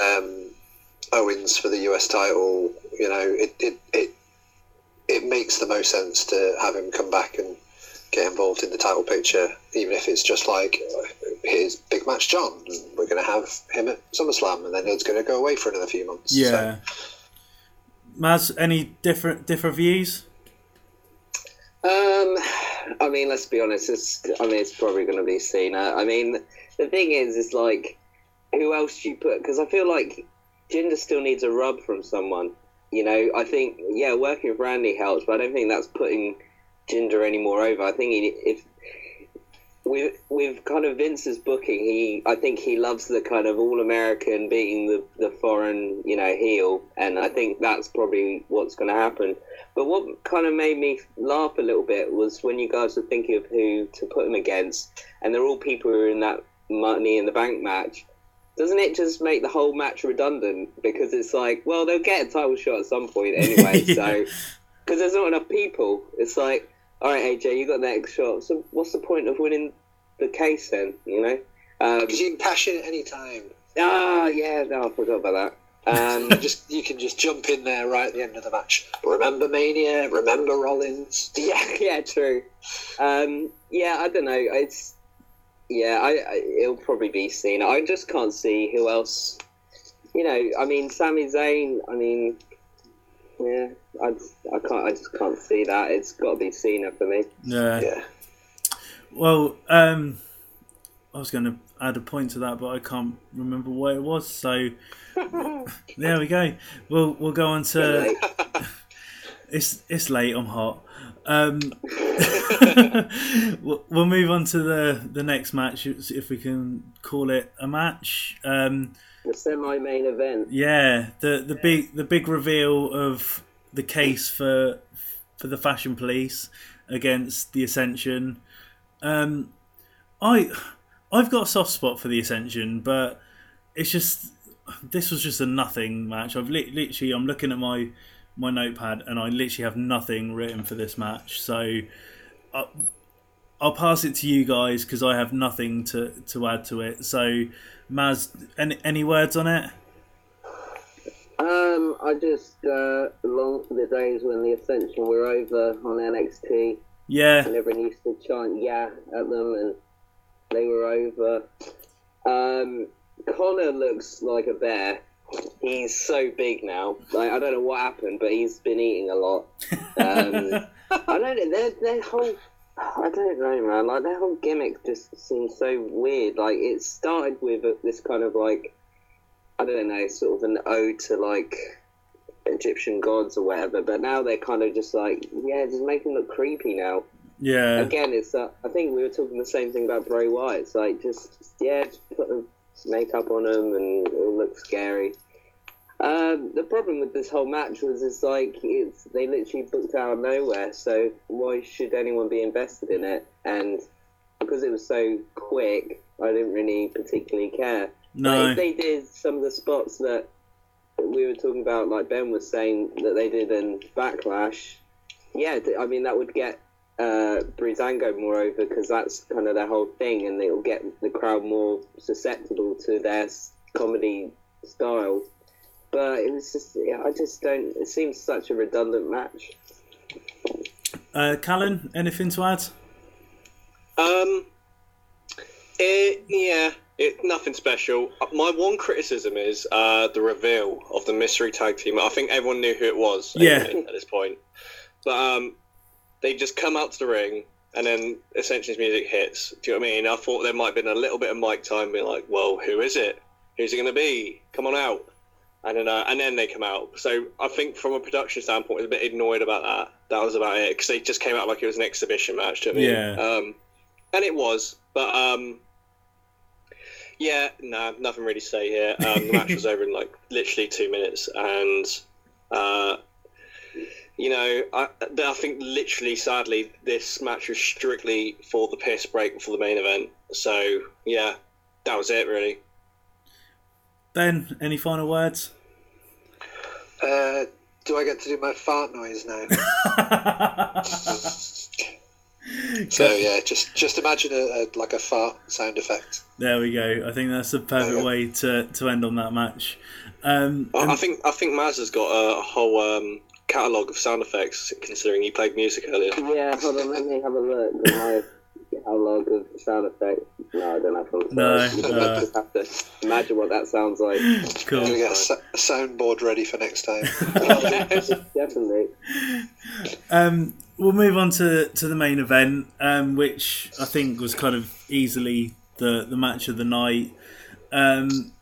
um, Owens for the US title. You know, it, it it it makes the most sense to have him come back and get involved in the title picture, even if it's just like here's big match John, and we're going to have him at SummerSlam, and then it's going to go away for another few months. So,
Yeah. Maz, any different different views?
Um, I mean, let's be honest. It's, I mean, it's probably going to be Cena. I mean, the thing is, is like, who else do you put? Because I feel like Jinder still needs a rub from someone. You know, I think yeah, working with Randy helps, but I don't think that's putting Jinder any more over. I think he, if with with kind of Vince's booking, he I think he loves the kind of all American beating the the foreign you know heel, and I think that's probably what's going to happen. But what kind of made me laugh a little bit was when you guys were thinking of who to put him against, and they're all people who are in that Money in the Bank match. Doesn't it just make the whole match redundant? Because it's like, well, they'll get a title shot at some point anyway.
Yeah.
So, because there's not enough people, it's like, all right, AJ, you got the next shot. So, what's the point of winning the case then? You know? Um,
because you can cash in at any time.
ah, yeah, no, I forgot about that. Um,
just you can just jump in there right at the end of the match. Remember Mania? Remember Rollins?
Yeah, yeah, true. Um, yeah, I don't know. It's yeah, I, I it'll probably be Cena. I just can't see who else. You know, I mean, Sami Zayn. I mean, yeah, I, I can't. I just can't see that. It's got to be Cena for me.
Yeah.
Yeah.
Well, um, I was going to add a point to that, but I can't remember what it was. So there we go. We'll we'll go on to. It's it's late. I'm hot. Um, we'll, we'll move on to the the next match if we can call it a match. Um,
The semi-main event.
yeah, the the big the big reveal of the case for for the Fashion Police against the Ascension. Um, I I've got a soft spot for the Ascension, but it's just this was just a nothing match. I've li- literally I'm looking at my my notepad and I literally have nothing written for this match. So I, I'll pass it to you guys because I have nothing to to add to it. So Maz, any any words on it?
Um, I just uh, long for the days when the Ascension were over on NXT.
Yeah,
and everyone used to chant "yeah" at them, and they were over. Um, Konnor looks like a bear. He's so big now. Like I don't know what happened, but he's been eating a lot. Um, I don't know. Their their whole. I don't know, man. Like their whole gimmick just seems so weird. Like it started with this kind of like, I don't know, sort of an ode to like Egyptian gods or whatever. But now they're kind of just like, yeah, just make them look creepy now
yeah,
again, it's uh, I think we were talking the same thing about Bray Wyatt. It's like just yeah, just put the makeup on him and it'll look scary. Um, the problem with this whole match was it's like it's they literally booked out of nowhere. So why should anyone be invested in it? And because it was so quick, I didn't really particularly care.
No,
they did some of the spots that we were talking about, like Ben was saying that they did in Backlash, yeah, I mean that would get uh, Breezango more over because that's kind of their whole thing, and it'll get the crowd more susceptible to their comedy style. But it was just, yeah, I just don't. It seems such a redundant match.
uh, Callan, anything to add?
Um, it, yeah, it nothing special. My one criticism is uh, the reveal of the mystery tag team. I think everyone knew who it was.
Yeah.
anyway, at this point, but um, they just come out to the ring. And then essentially his music hits. Do you know what I mean? I thought there might have been a little bit of mic time, being like, "Well, who is it? Who's it going to be? Come on out!" And then, uh, and then they come out. So I think from a production standpoint, I was a bit annoyed about that. That was about it because they just came out like it was an exhibition match. Do you know what I mean?
Yeah.
Um, and it was, but um, yeah, no, nothing really to say here. Um, the match was over in like literally two minutes, and uh, you know, I, I think literally, sadly, this match was strictly for the piss break for the main event. So yeah, that was it really.
Ben, any final words?
Uh, do I get to do my fart noise now? so yeah, just just imagine a, a like a fart sound effect.
There we go. I think that's the perfect way to, to end on that match. Um,
I, I think I think Maz has got a whole um, catalogue of sound effects, considering you played music earlier.
Yeah, hold on, let me have a look at my catalog of sound effects. No, I don't have one.
No, no.
I just have to imagine what that sounds like.
cool.
Gonna get a, sa- a soundboard ready for next time.
Definitely.
Um, we'll move on to, to the main event, um, which I think was kind of easily the, the match of the night. Um,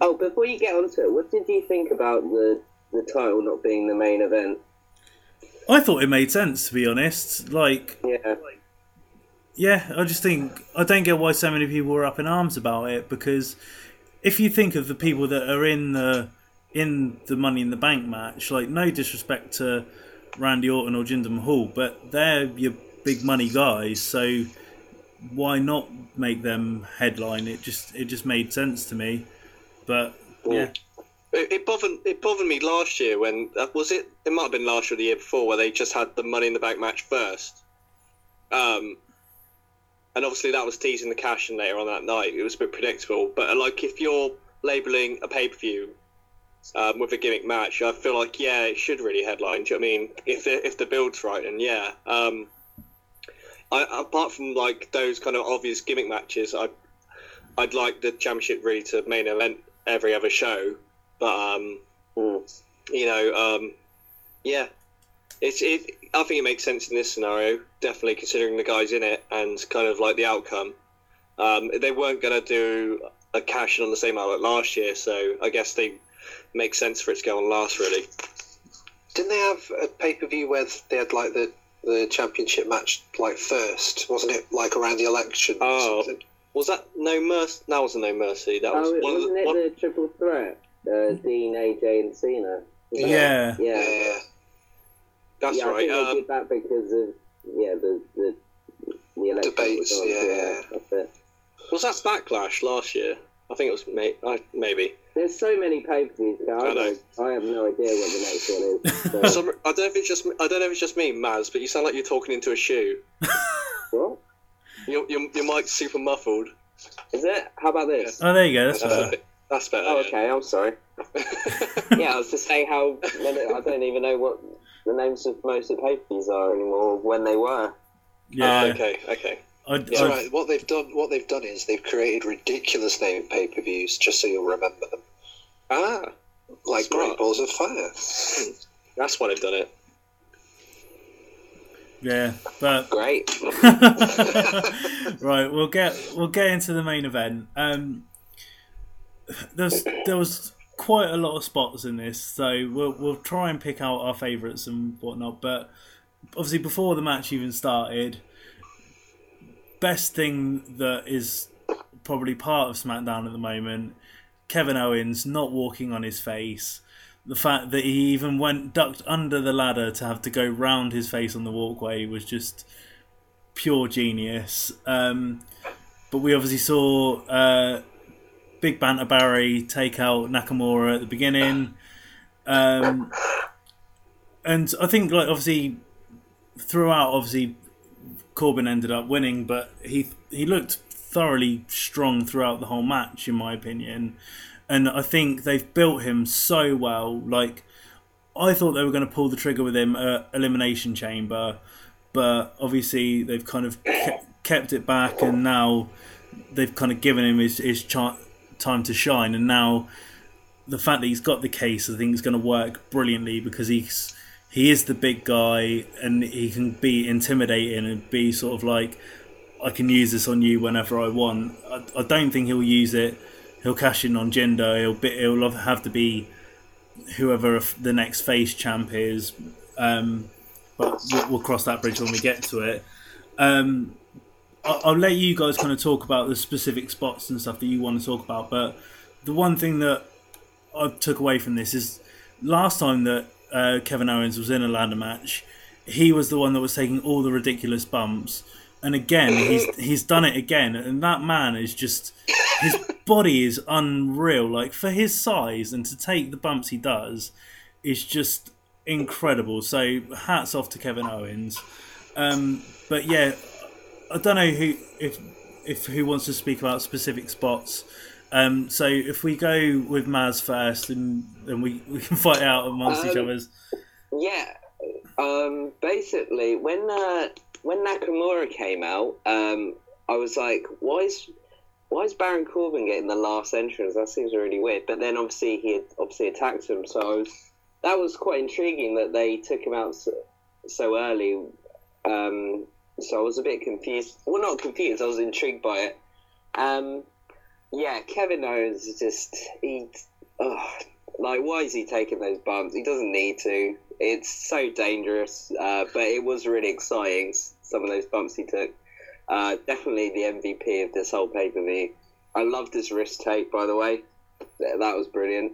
Oh, before you get onto it, what did you think about the the title not being the main event?
I thought it made sense, to be honest. Like,
Yeah,
yeah, I just think I don't get why so many people were up in arms about it because if you think of the people that are in the in the Money in the Bank match, like no disrespect to Randy Orton or Jinder Mahal, but they're your big money guys, so why not make them headline? It just it just made sense to me. But yeah,
It, bothered it bothered me last year when uh, was it? It might have been last year or the year before where they just had the Money in the Bank match first. Um, and obviously that was teasing the cash in later on that night. It was a bit predictable, but uh, like if you're labeling a pay per view um, with a gimmick match, I feel like yeah, it should really headline. Do you know I mean? If the if the build's right, and yeah. Um, I, apart from like those kind of obvious gimmick matches, I I'd like the championship really to main event every other show. But um,
Mm.
you know, um, yeah, it's it. I think it makes sense in this scenario, definitely considering the guys in it and kind of like the outcome. Um, they weren't going to do a cash in on the same outlet last year, so I guess they make sense for it to go on last. Really,
Didn't they have a pay per view where they had like the the championship match like first? Wasn't it like around the election? or
Oh.
something?
was that no mercy? That wasn't no mercy. That was
Oh, it-
one of
wasn't
the.
it
One,
the triple threat? Uh, Dean, AJ, and Cena.
Yeah,
Yeah.
Yeah, yeah.
that's
yeah, I
right.
think they
Um,
did that because of yeah the the, the election
Debates,
was on,
yeah, yeah.
That's it.
was that backlash last year? I think it was may, I, maybe.
There's so many pay per views. I,
I know.
don't- I have no idea what the next one is. So,
Some, I don't know if it's just I don't know if it's just me, Maz, but you sound like you're talking into a shoe.
what
Your your, your mic's super muffled.
is it? How about this?
oh there you go. That's
That's,
better.
bit, that's better.
Oh,
yeah.
okay. I'm sorry. yeah, I was to say how when I don't even know what the names of most of the pay per views are anymore. or When they were.
Yeah,
Ah, okay, okay.
I,
It's
I-
all right. What they've done, what they've done is they've created ridiculous name pay per views just so you'll remember them,
Ah,
like
Smart.
Great Balls of Fire.
that's why they've done it.
yeah, but
Great.
right, we'll get we'll get into the main event. Um, there's there was quite a lot of spots in this, so we'll we'll try and pick out our favourites and whatnot. But obviously, before the match even started, best thing that is probably part of SmackDown at the moment, Kevin Owens not walking on his face. The fact that he even went ducked under the ladder to have to go round his face on the walkway was just pure genius. Um, but we obviously saw uh, Big Banter Barry take out Nakamura at the beginning. Um, and I think, like, obviously, throughout, obviously, Corbin ended up winning, but he he looked thoroughly strong throughout the whole match, in my opinion. And I think they've built him so well. Like, I thought they were going to pull the trigger with him at Elimination Chamber, but obviously they've kind of kept it back, and now they've kind of given him his his cha- time to shine, and now the fact that he's got the case, I think, is going to work brilliantly because he's he is the big guy and he can be intimidating and be sort of like I can use this on you whenever I want. I, I don't think he'll use it. He'll cash in on Jinder. He'll be, he'll have to be whoever the next face champ is. Um, but we'll, we'll, cross that bridge when we get to it. Um, I'll, I'll let you guys kind of talk about the specific spots and stuff that you want to talk about. But the one thing that I took away from this is last time that uh, Kevin Owens was in a ladder match, he was the one that was taking all the ridiculous bumps. And again, he's he's done it again, and that man is just his body is unreal. Like for his size and to take the bumps he does, is just incredible. So hats off to Kevin Owens. Um, but yeah, I don't know who if if who wants to speak about specific spots. Um, so if we go with Maz first, and then we, we can fight out amongst um, each other's.
Yeah. Um, basically, when uh, when Nakamura came out, um, I was like, why is why is Baron Corbin getting the last entrance? That seems really weird. But then obviously he had obviously attacked him, so I was, that was quite intriguing that they took him out so, so early. Um, so I was a bit confused. Well, not confused. I was intrigued by it. Um, yeah, Kevin Owens is just he. Oh, like, why is he taking those bumps? He doesn't need to. It's so dangerous, uh, but it was really exciting. Some of those bumps he took. Uh, definitely the MVP of this whole pay per view. I loved his wrist tape, by the way. That was brilliant.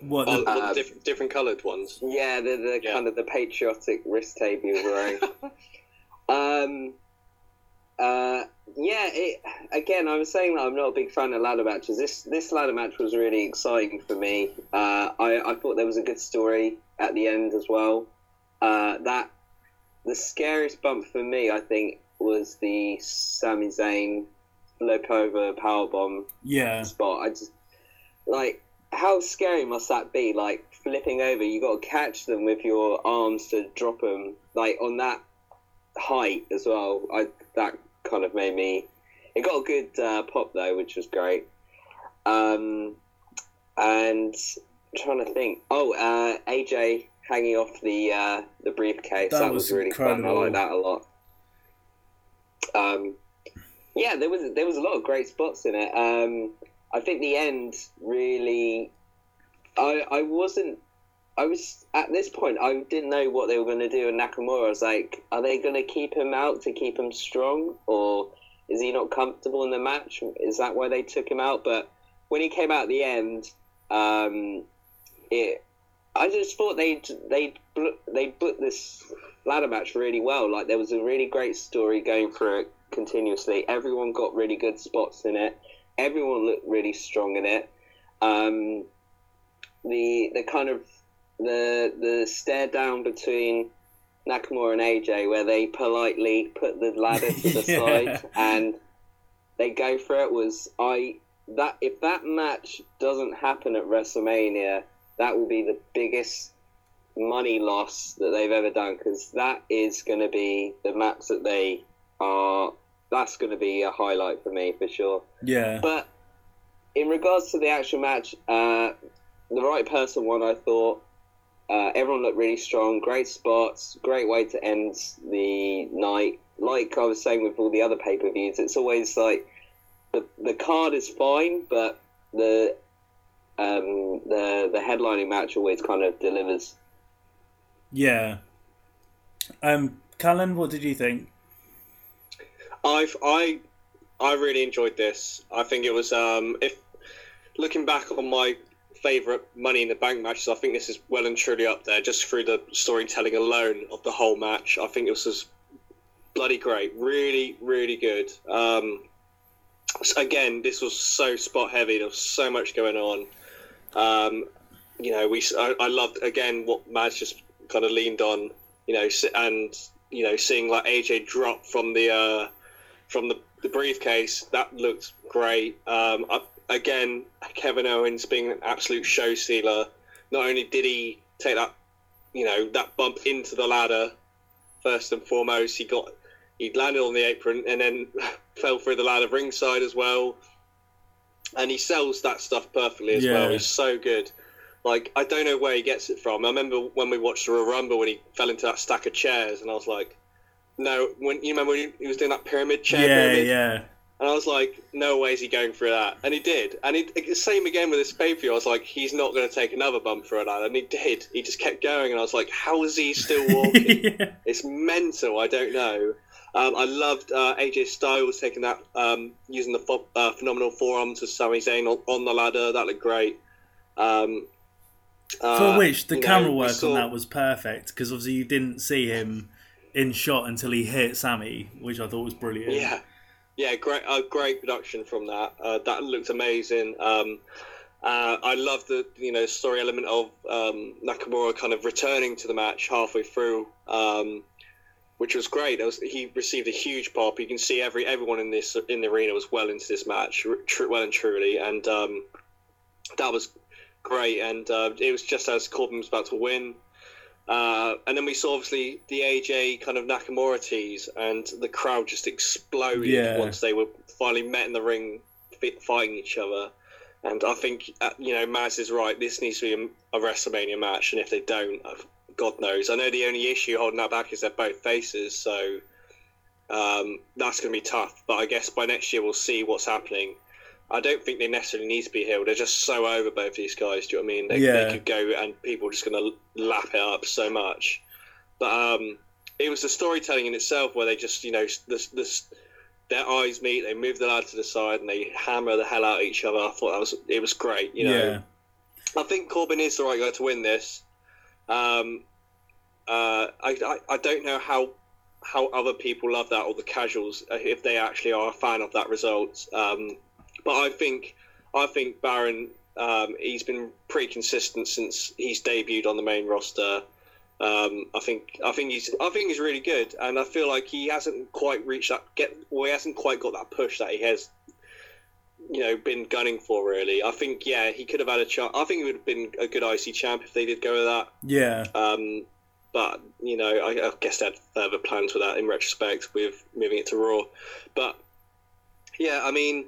What? The, oh, uh, different, different coloured ones.
Yeah, the, the yeah. kind of the patriotic wrist tape he was wearing. um, uh, yeah, it, again, I was saying that I'm not a big fan of ladder matches. This this ladder match was really exciting for me. Uh, I, I thought there was a good story at the end as well. Uh, that the scariest bump for me, I think, was the Sami Zayn flip over powerbomb
yeah.
spot. I just like how scary must that be? Like flipping over, you got to catch them with your arms to drop them, like on that height as well. I that kind of made me. It got a good uh, pop though, which was great. Um, and I'm trying to think. Oh, uh, AJ hanging off the uh, the briefcase. That, that was, was, really incredible. fun. I like that a lot. Um, yeah, there was there was a lot of great spots in it. Um, I think the end really. I I wasn't. I was at this point. I didn't know what they were going to do in Nakamura. I was like, are they going to keep him out to keep him strong, or is he not comfortable in the match? Is that why they took him out? But when he came out at the end, um, it. I just thought they they they put this ladder match really well. Like there was a really great story going through it continuously. Everyone got really good spots in it. Everyone looked really strong in it. Um, the the kind of the the stare down between Nakamura and AJ, where they politely put the ladder to the yeah. side and they go for it, was I that if that match doesn't happen at WrestleMania, that will be the biggest money loss that they've ever done because that is going to be the match that they are. That's going to be a highlight for me for sure.
Yeah.
But in regards to the actual match, uh, the right person won. I thought uh, everyone looked really strong. Great spots. Great way to end the night. Like I was saying with all the other pay per views, it's always like the the card is fine, but the um, the the headlining match always kind of delivers.
Yeah. Um, Callan, what did you think?
I've I I really enjoyed this. I think it was um if looking back on my favorite Money in the Bank matches, I think this is well and truly up there just through the storytelling alone of the whole match. I think this was bloody great, really really good. Um, again, this was so spot heavy. There was so much going on. Um, you know, we I, I loved again what Maz just kind of leaned on, you know, and you know, seeing like AJ drop from the uh, from the, the briefcase, that looked great. Um, I, again, Kevin Owens being an absolute show sealer. Not only did he take that, you know, that bump into the ladder first and foremost, he got he landed on the apron and then fell through the ladder ringside as well. And he sells that stuff perfectly as
Yeah.
well. He's so good. Like I don't know where he gets it from. I remember when we watched the Royal Rumble when he fell into that stack of chairs, and I was like, "No!" When you remember when he was doing that pyramid chair,
yeah,
pyramid?
yeah.
And I was like, no way is he going through that. And he did. And he, same again with his pay per view. I was like, he's not going to take another bump through that. And he did. He just kept going. And I was like, how is he still walking?
yeah.
it's mental. I don't know. Um, I loved uh, AJ Styles taking that, um, using the uh, phenomenal forearm to Sami Zayn on, on the ladder. That looked great. Um,
For
uh,
which the
you know,
camera work
saw-
on that was perfect because obviously you didn't see him in shot until he hit Sami, which I thought was brilliant.
Yeah, yeah, great, uh, great production from that. Uh, that looked amazing. Um, uh, I love the you know story element of um, Nakamura kind of returning to the match halfway through, um, which was great. Was, he received a huge pop. You can see every everyone in this in the arena was well into this match, tr- well and truly, and um, that was great. And uh, it was just as Corbin was about to win. Uh, and then we saw obviously the AJ kind of Nakamura tease, and the crowd just exploded
Yeah.
once they were finally met in the ring, fighting each other. And I think uh, you know Maz is right. This needs to be a, a WrestleMania match, and if they don't, uh, God knows. I know the only issue holding that back is they're both faces, so um, that's going to be tough. But I guess by next year we'll see what's happening. I don't think they necessarily need to be healed. They're just so over both these guys. Do you know what I mean? They,
Yeah.
they could go and people are just going to lap it up so much. But um, it was the storytelling in itself where they just, you know, this, this, their eyes meet, they move the lad to the side, and they hammer the hell out of each other. I thought that was it was great. You know,
yeah.
I think Corbin is the right guy to win this. Um, uh, I, I I don't know how how other people love that or the casuals uh, if they actually are a fan of that result. Um, but I think I think Baron um, he's been pretty consistent since he's debuted on the main roster. Um, I think I think he's I think he's really good, and I feel like he hasn't quite reached that get. Well, he hasn't quite got that push that he has, you know, been gunning for. Really, I think yeah, he could have had a chance. I think he would have been a good IC champ if they did go with that.
Yeah.
Um, but you know, I, I guess they had further plans with that in retrospect with moving it to Raw. But yeah, I mean,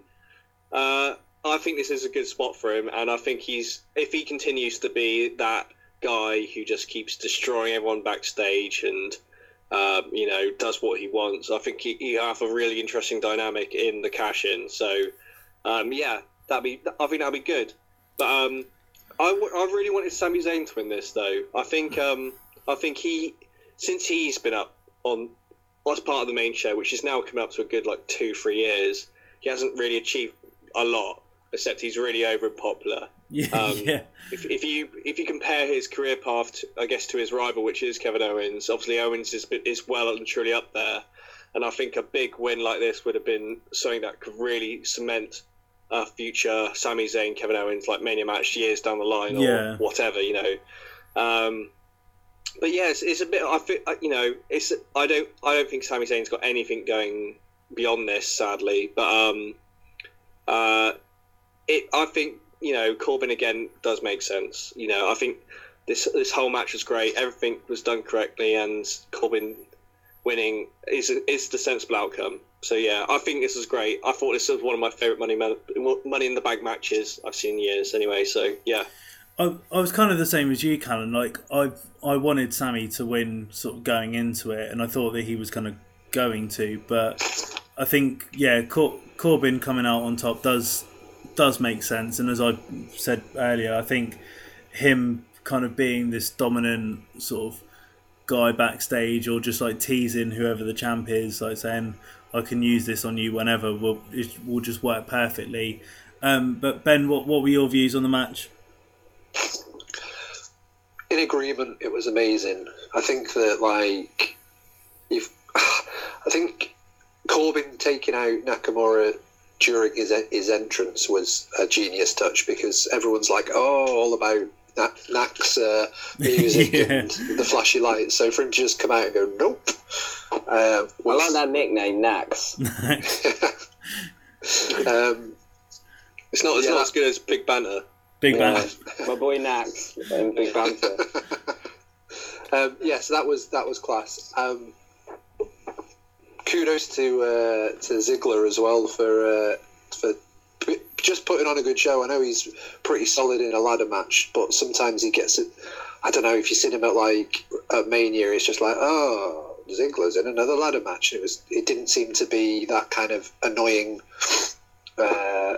uh, I think this is a good spot for him, and I think he's if he continues to be that guy who just keeps destroying everyone backstage and. Uh, you know, does what he wants. I think he, he have a really interesting dynamic in the cash in. So, um, yeah, that'd be. I think that'd be good. But um, I, w- I really wanted Sami Zayn to win this, though. I think um, I think he, since he's been up on as part of the main show, which is now coming up to a good like two, three years, he hasn't really achieved a lot. Except he's really over popular.
Yeah.
Um,
yeah.
If, if you if you compare his career path, to, I guess, to his rival, which is Kevin Owens, obviously Owens is is well and truly up there, and I think a big win like this would have been something that could really cement a future Sami Zayn Kevin Owens like Mania match years down the line or
Yeah.
whatever, you know. Um, but yeah, it's, it's a bit. I feel you know, it's. I don't. I don't think Sami Zayn's got anything going beyond this, sadly. But um, uh, it. I think you know Corbin again does make sense. You know, I think this this whole match was great. Everything was done correctly, and Corbin winning is is the sensible outcome. So yeah, I think this is great. I thought this was one of my favorite money money in the bank matches I've seen in years. Anyway, so yeah.
I, I was kind of the same as you, Callan. Like I, I wanted Sami to win, sort of going into it, and I thought that he was kind of going to. But I think, yeah, Cor- Corbin coming out on top does does make sense. And as I said earlier, I think him kind of being this dominant sort of guy backstage, or just like teasing whoever the champ is, like saying, "I can use this on you whenever," will it will just work perfectly. Um, but Ben, what what were your views on the match?
in agreement. It was amazing. I think that like you've, I think Corbin taking out Nakamura during his his entrance was a genius touch because everyone's like, oh, all about that Nak's uh, music
Yeah.
and the flashy lights. So for him to just come out and go, nope. Uh,
I like that nickname, Nax.
um,
It's not it's
Yeah.
not as good as Big Banter.
Big
Yeah, my boy Nax and Big Banter.
um, yes, that was that was class. Um, kudos to uh, to Ziggler as well for uh, for just putting on a good show. I know he's pretty solid in a ladder match, but sometimes he gets it. I don't know if you've seen him at like at Mania, it's just like oh Ziggler's in another ladder match. It was it didn't seem to be that kind of annoying uh,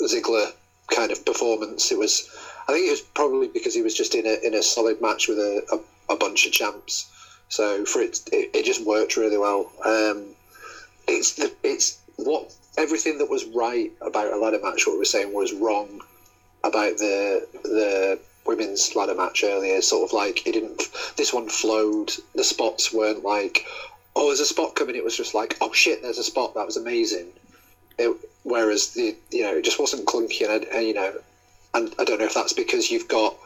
Ziggler kind of performance. It was I think it was probably because he was just in a in a solid match with a, a, a bunch of champs. So for it, it, it just worked really well. Um, it's the it's what everything that was right about a ladder match. What we were saying was wrong about the the women's ladder match earlier. Sort of like it didn't. This one flowed. The spots weren't like, oh, there's a spot coming. It was just like, oh shit, there's a spot. That was amazing. It, whereas the you know it just wasn't clunky and, and you know, and I don't know if that's because you've got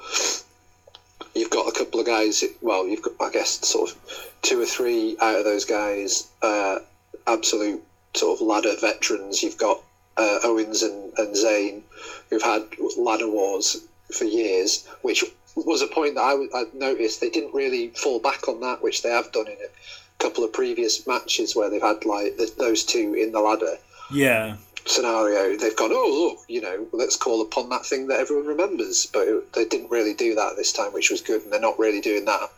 you've got a couple of guys. Well, you've got I guess sort of two or three out of those guys, uh, absolute sort of ladder veterans. You've got uh, Owens and, and Zayn, who've had ladder wars for years, which was a point that I, I noticed they didn't really fall back on that, which they have done in a couple of previous matches where they've had like the, those two in the ladder
Yeah.
Scenario. They've gone, oh look, you know, let's call upon that thing that everyone remembers, but it, they didn't really do that this time, which was good, and they're not really doing that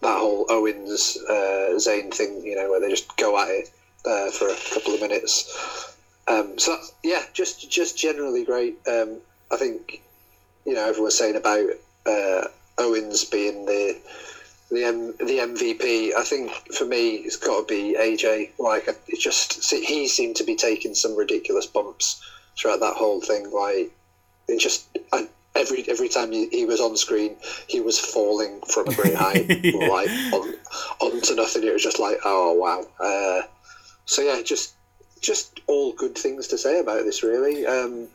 that whole Owens uh, Zayn thing, you know, where they just go at it uh, for a couple of minutes. Um, so that's, yeah, just just generally great. Um, I think you know everyone's saying about uh, Owens being the the M, the MVP. I think for me it's got to be AJ. Like it just he seemed to be taking some ridiculous bumps throughout that whole thing. Like it just I, every every time he, he was on screen, he was falling from a great height,
Yeah.
like on onto nothing. It was just like oh wow. Uh, so yeah, just just all good things to say about this. Really, um,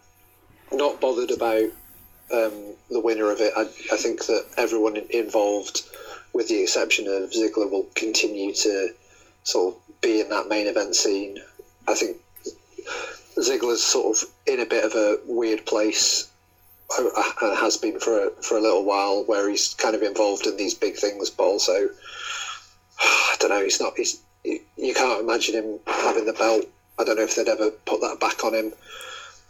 not bothered about um, the winner of it. I, I think that everyone involved, with the exception of Ziggler, will continue to sort of be in that main event scene. I think Ziggler's sort of in a bit of a weird place uh, and has been for a, for a little while, where he's kind of involved in these big things, but also I don't know. He's not. He's you, you can't imagine him having the belt. I don't know if they'd ever put that back on him.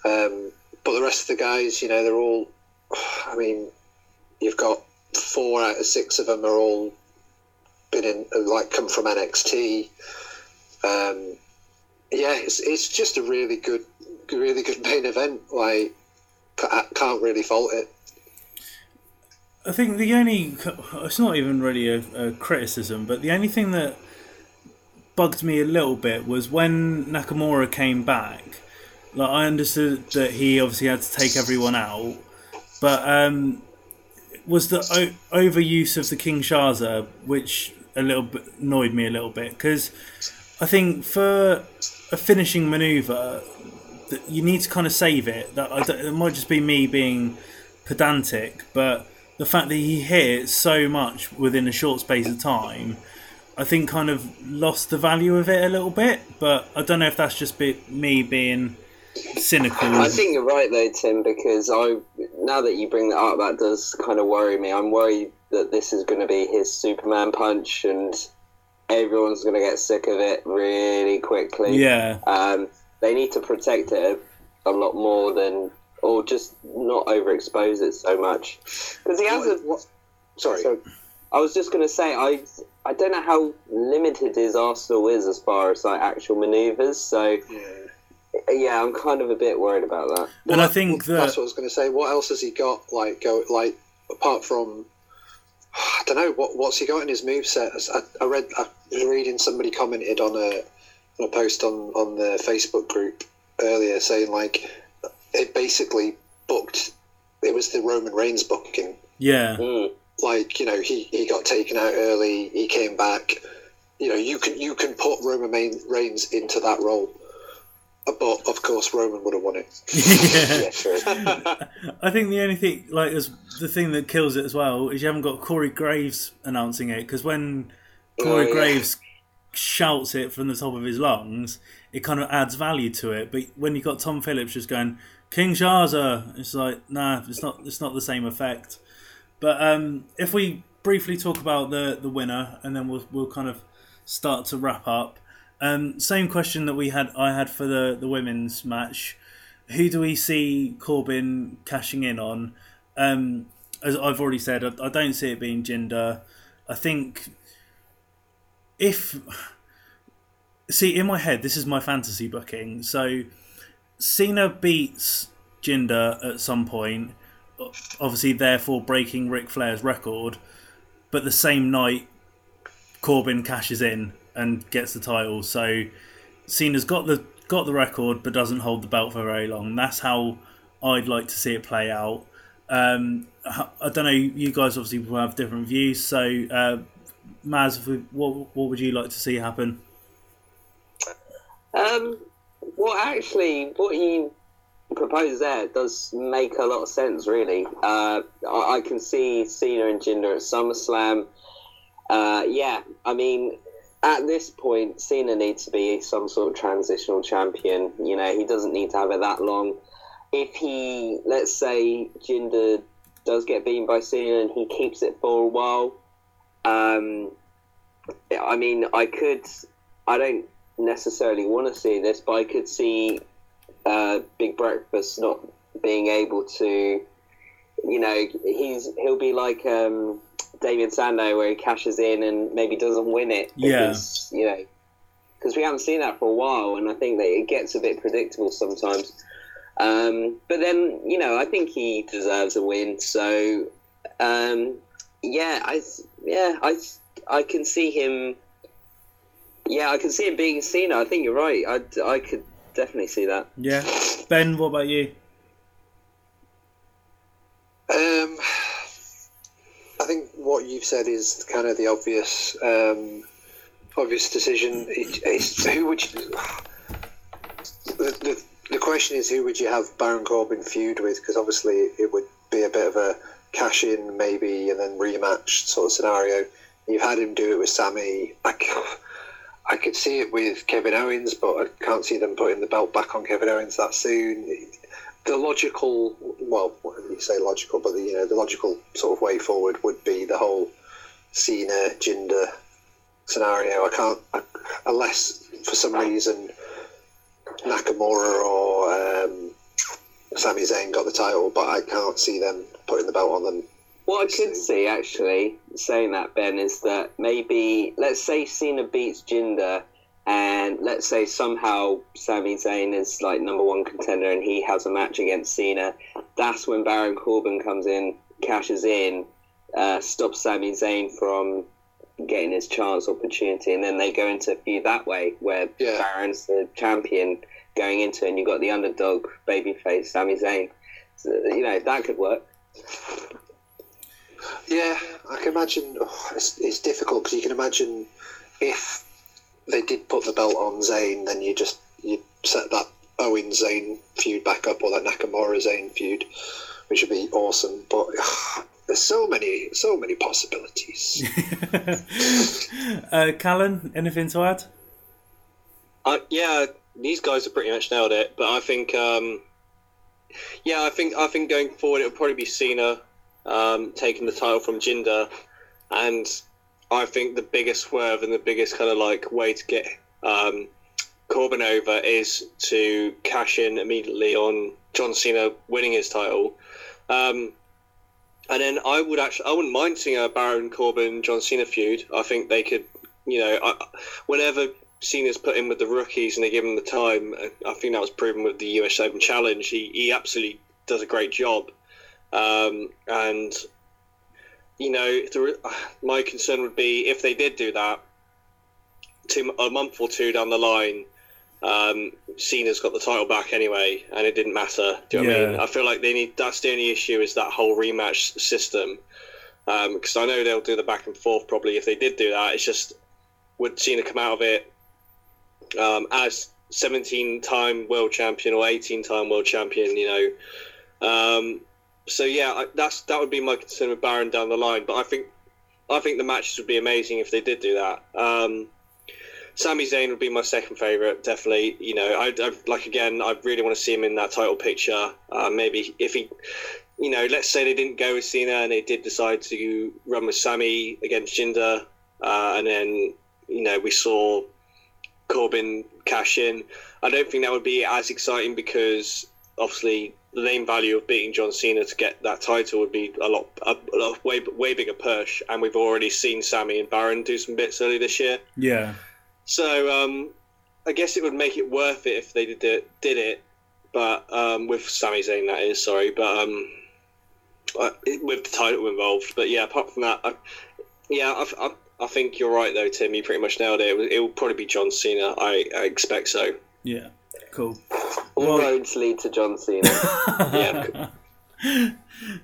Um, but the rest of the guys, you know, they're all. I mean, you've got four out of six of them are all been in like come from NXT. Um, yeah, it's it's just a really good, really good main event. Like, ca- can't really fault it.
I think the only it's not even really a, a criticism, but the only thing that bugged me a little bit was when Nakamura came back. Like I understood that he obviously had to take everyone out, but um, was the o- overuse of the Kinshasa, which a little bit annoyed me a little bit because I think for a finishing maneuver, you need to kind of save it. That it might just be me being pedantic, but the fact that he hit so much within a short space of time, I think kind of lost the value of it a little bit. But I don't know if that's just be, me being cynical.
I think you're right though, Tim, because I now that you bring that up, that does kind of worry me. I'm worried that this is going to be his Superman punch, and everyone's going to get sick of it really quickly.
yeah,
Um, they need to protect it a lot more than, or just not overexpose it so much. Because he has a.
What- what- sorry.
So, I was just going to say, I I don't know how limited his arsenal is as far as like actual maneuvers. So
yeah.
Yeah, I'm kind of a bit worried about that.
and I think
Well, that's what I was going to say. What else has he got? Like go like apart from I don't know what what's he got in his moveset? I, I read I was reading somebody commented on a on a post on on the Facebook group earlier saying like it basically booked. It was the Roman Reigns booking.
yeah,
Mm.
Like you know he he got taken out early. He came back. You know you can you can put Roman Reigns into that role. But of course, Roman would have won it.
yeah.
Yeah, sure.
I think the only thing, like, is the thing that kills it as well is you haven't got Corey Graves announcing it because when Corey
Oh, yeah.
Graves shouts it from the top of his lungs, it kind of adds value to it. But when you've got Tom Phillips just going Kinshasa, it's like nah, it's not. It's not the same effect. But um, if we briefly talk about the the winner, and then we'll we'll kind of start to wrap up. Um, same question that we had I had for the the women's match. Who do we see Corbin cashing in on? Um, as I've already said, I, I don't see it being Jinder. I think if see in my head, this is my fantasy booking. So Cena beats Jinder at some point, obviously, therefore breaking Ric Flair's record. But the same night, Corbin cashes in and gets the title. So Cena's got the got the record, but doesn't hold the belt for very long. That's how I'd like to see it play out. Um, I don't know. You guys obviously will have different views. So, uh, Maz, what what would you like to see happen?
Um, well, actually, what you propose there does make a lot of sense, really. Uh, I, I, can see Cena and Jinder at SummerSlam. Uh, yeah, I mean, at this point, Cena needs to be some sort of transitional champion. You know, he doesn't need to have it that long. If he, let's say, Jinder does get beaten by Cena and he keeps it for a while, um, I mean, I could, I don't necessarily want to see this, but I could see uh, Big Breakfast not being able to, you know, he's he'll be like um, Damien Sandow where he cashes in and maybe doesn't win it because yeah. you know because we haven't seen that for a while, and I think that it gets a bit predictable sometimes. Um, but then you know, I think he deserves a win. So um, yeah, I yeah I I can see him. Yeah, I can see him being Cena. I think you're right. I, I could definitely see that.
Yeah, Ben, what about you?
Um, I think what you've said is kind of the obvious, um, obvious decision. It, it's, who would you? The, the, the question is, who would you have Baron Corbin feud with? Because obviously, it would be a bit of a cash in, maybe, and then rematch sort of scenario. You've had him do it with Sami. I, I could see it with Kevin Owens, but I can't see them putting the belt back on Kevin Owens that soon. The logical, well, you say logical, but the, you know the logical sort of way forward would be the whole Cena Jinder scenario. I can't, I, unless for some reason Nakamura or um, Sami Zayn got the title, but I can't see them putting the belt on them
what I could see, actually, saying that, Ben, is that maybe, let's say Cena beats Jinder, and let's say somehow Sami Zayn is like number one contender and he has a match against Cena. That's when Baron Corbin comes in, cashes in, uh, stops Sami Zayn from getting his chance opportunity, and then they go into a feud that way, where yeah. Baron's the champion going into it, and you've got the underdog babyface Sami Zayn. So, you know, that could work.
Yeah, I can imagine. Oh, it's, it's difficult because you can imagine if they did put the belt on Zayn, then you just you set that Owen Zayn feud back up or that Nakamura Zayn feud, which would be awesome. But oh, there's so many, so many possibilities.
uh, Callan, anything to add?
Uh, yeah, these guys have pretty much nailed it. But I think, um, yeah, I think I think going forward it'll probably be Cena um, taking the title from Jinder, and I think the biggest swerve and the biggest kind of like way to get um, Corbin over is to cash in immediately on John Cena winning his title. Um, and then I would actually, I wouldn't mind seeing a Baron Corbin John Cena feud. I think they could, you know, I, whenever Cena's put in with the rookies and they give him the time, I think that was proven with the US Open Challenge. He, he absolutely does a great job. Um, and you know, the, my concern would be if they did do that, two, a month or two down the line, um, Cena's got the title back anyway, and it didn't matter. Do you know yeah. I mean? I feel like they need. That's the only issue is that whole rematch system. Because um, I know they'll do the back and forth probably if they did do that. It's just would Cena come out of it um, as 17 time world champion or 18 time world champion? You know, um, so yeah, that's that would be my concern with Baron down the line. But I think I think the matches would be amazing if they did do that. Um, Sami Zayn would be my second favorite, definitely. You know, I, I like again. I really want to see him in that title picture. Uh, maybe if he, you know, let's say they didn't go with Cena and they did decide to run with Sami against Jinder, uh, and then you know we saw Corbin cash in. I don't think that would be as exciting because obviously the name value of beating John Cena to get that title would be a lot, a, a lot way way bigger push, and we've already seen Sami and Baron do some bits early this year.
Yeah.
So um, I guess it would make it worth it if they did it, did it, but um, with Sami Zayn that is sorry, but um, uh, with the title involved. But yeah, apart from that, I, yeah, I, I, I think you're right though, Tim. You pretty much nailed it. It will, it will probably be John Cena. I, I expect so.
Yeah. Cool.
All
Well-
roads lead to John Cena.
Yeah.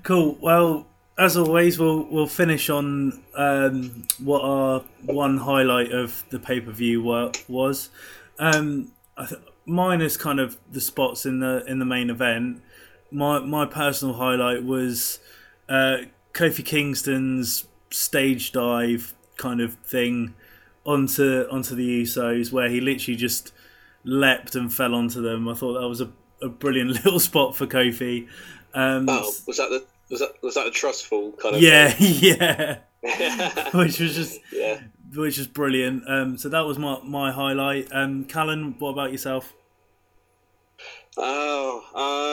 Cool. Well, as always, we'll we'll finish on um, what our one highlight of the pay per view was. Um, I th- mine is kind of the spots in the in the main event. My my personal highlight was uh, Kofi Kingston's stage dive kind of thing onto onto the Usos, where he literally just leapt and fell onto them. I thought that was a, a brilliant little spot for Kofi. Um,
Oh, was that the was that was that a trustful kind of?
yeah, yeah, which was just
yeah.
which was brilliant. Um, so that was my my highlight. Um, Callan, what about yourself?
Oh,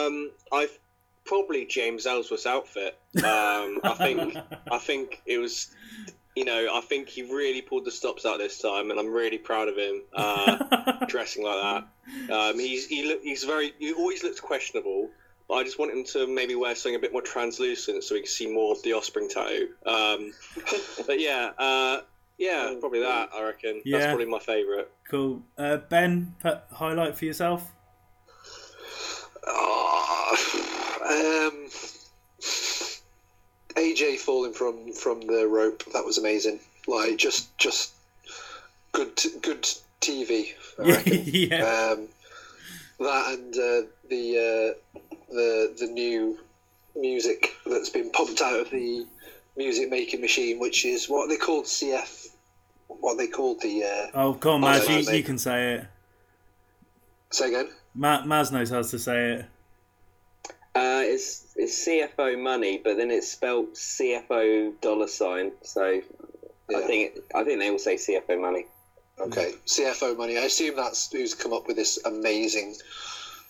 um, I probably James Ellsworth's outfit. Um, I think I think it was, you know, I think he really pulled the stops out this time, and I'm really proud of him uh, dressing like that. Um, he's he look, he's very he always looks questionable. But I just want him to maybe wear something a bit more translucent so we can see more of the Offspring tattoo. Um, but yeah, uh, yeah, probably that. I reckon
Yeah.
that's probably my favourite.
cool. Uh, ben, pe- highlight for yourself?
Oh, um, AJ falling from from the rope that was amazing. Like just just good t- good TV. I
yeah.
Um, that and uh, the uh, the the new music that's been pumped out of the music making machine, which is what they called CF. What they called the. Uh,
Oh, come on, Maz, you, you can say it.
say again.
Ma- Maz knows how to say it.
Uh, it's it's CFO money, but then it's spelled CFO dollar sign. So I think I think they all say CFO money.
Okay, CFO money. I assume that's who's come up with this amazing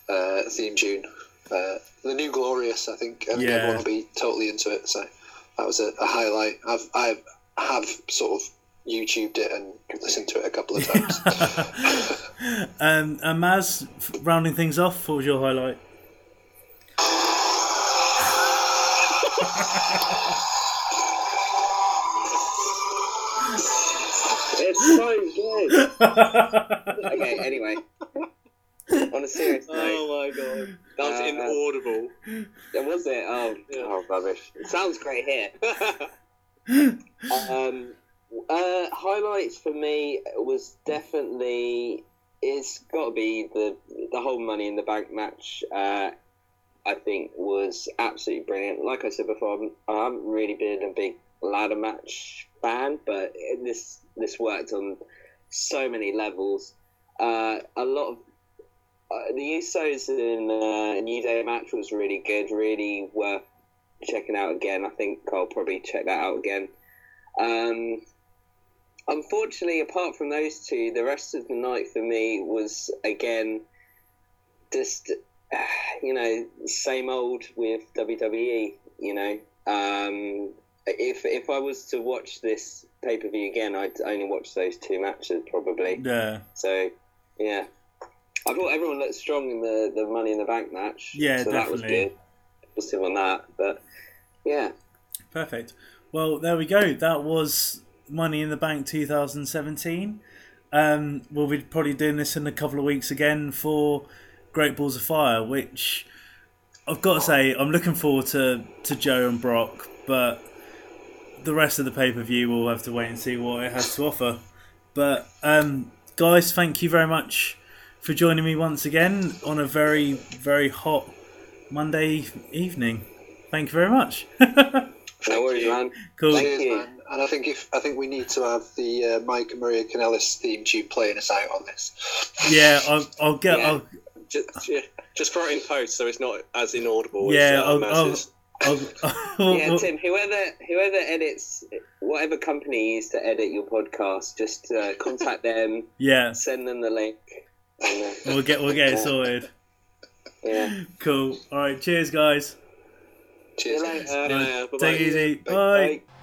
uh, theme tune. Uh, the new Glorious, I think. I think
Yeah.
everyone will be totally into it. So that was a, a highlight. I've I have sort of YouTubed it and listened to it a couple of times.
um, and Maz, rounding things off, what was your highlight?
It's so good. okay, anyway. On a serious note,
Oh my god, that was
Uh,
inaudible.
was it? Oh,
Yeah.
oh, rubbish. It sounds great here. Um, uh, highlights for me was definitely it's got to be the the whole Money in the Bank match. Uh, I think was absolutely brilliant. Like I said before, I'm, haven't really been a big ladder match fan, but this this worked on so many levels. Uh, a lot of uh, the Usos in uh, New Day match was really good, really worth checking out again. I think I'll probably check that out again. Um, unfortunately, apart from those two, the rest of the night for me was again just you know same old with WWE. You know, um, if if I was to watch this pay per view again, I'd only watch those two matches probably.
Yeah.
So yeah, I thought everyone looked strong in the the Money in the Bank match.
Yeah,
so that was
definitely.
good. Positive on that, but yeah.
Perfect. Well, there we go. That was Money in the Bank 2017. Um, we'll be probably doing this in a couple of weeks again for Great Balls of Fire, which I've got to say I'm looking forward to to Joe and Brock, but the rest of the pay per view we'll have to wait and see what it has to offer. But um, guys, thank you very much for joining me once again on a very very hot Monday evening. Thank you very much.
No worries, man.
cool.
Thank
Cheers,
you.
man. And I think if I think we need to have the uh, Mike and Maria Kanellis theme tune playing us out on this.
Yeah, I'll, I'll get.
Yeah.
I'll,
just, just throw it in post so it's not as inaudible
Yeah,
as uh,
I'll-
Maz
I'll-
is.
yeah, Tim. Whoever whoever edits whatever company you use to edit your podcast, just uh, contact them.
Yeah.
Send them the link.
And, uh, we'll get we'll get it sorted.
Yeah.
Cool. All right. Cheers, guys.
Cheers.
Take it easy. Bye. Bye. So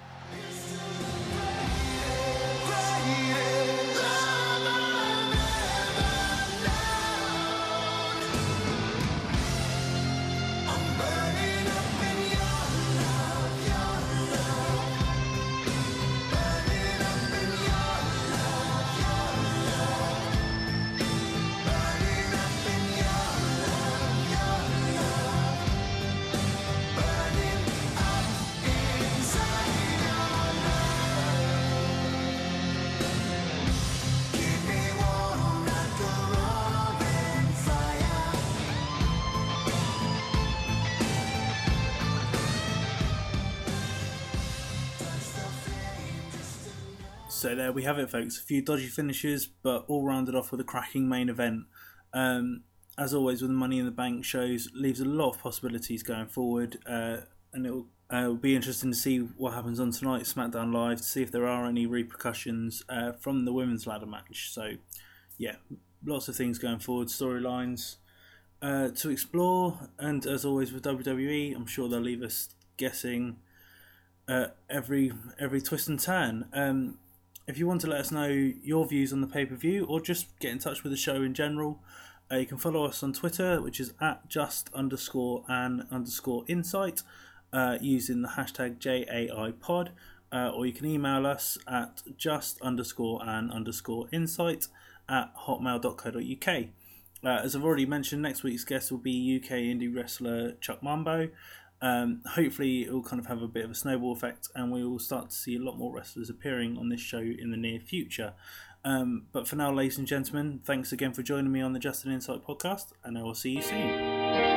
we have it, folks. A few dodgy finishes, but all rounded off with a cracking main event. Um, as always, with the Money in the Bank shows, leaves a lot of possibilities going forward, uh, and it will, uh, it'll be interesting to see what happens on tonight's SmackDown Live to see if there are any repercussions uh, from the women's ladder match. So, yeah, lots of things going forward, storylines uh, to explore, and as always with WWE, I'm sure they'll leave us guessing uh, every every twist and turn. Um, if you want to let us know your views on the pay per view or just get in touch with the show in general, uh, you can follow us on Twitter, which is at just underscore and underscore insight, uh, using the hashtag JAIPod, uh, or you can email us at just underscore and underscore insight at hotmail.co.uk. Uh, as I've already mentioned, next week's guest will be UK indie wrestler Chuck Mambo. Um, hopefully, it will kind of have a bit of a snowball effect, and we will start to see a lot more wrestlers appearing on this show in the near future. Um, but for now, ladies and gentlemen, thanks again for joining me on the Justin Insight podcast, and I will see you soon.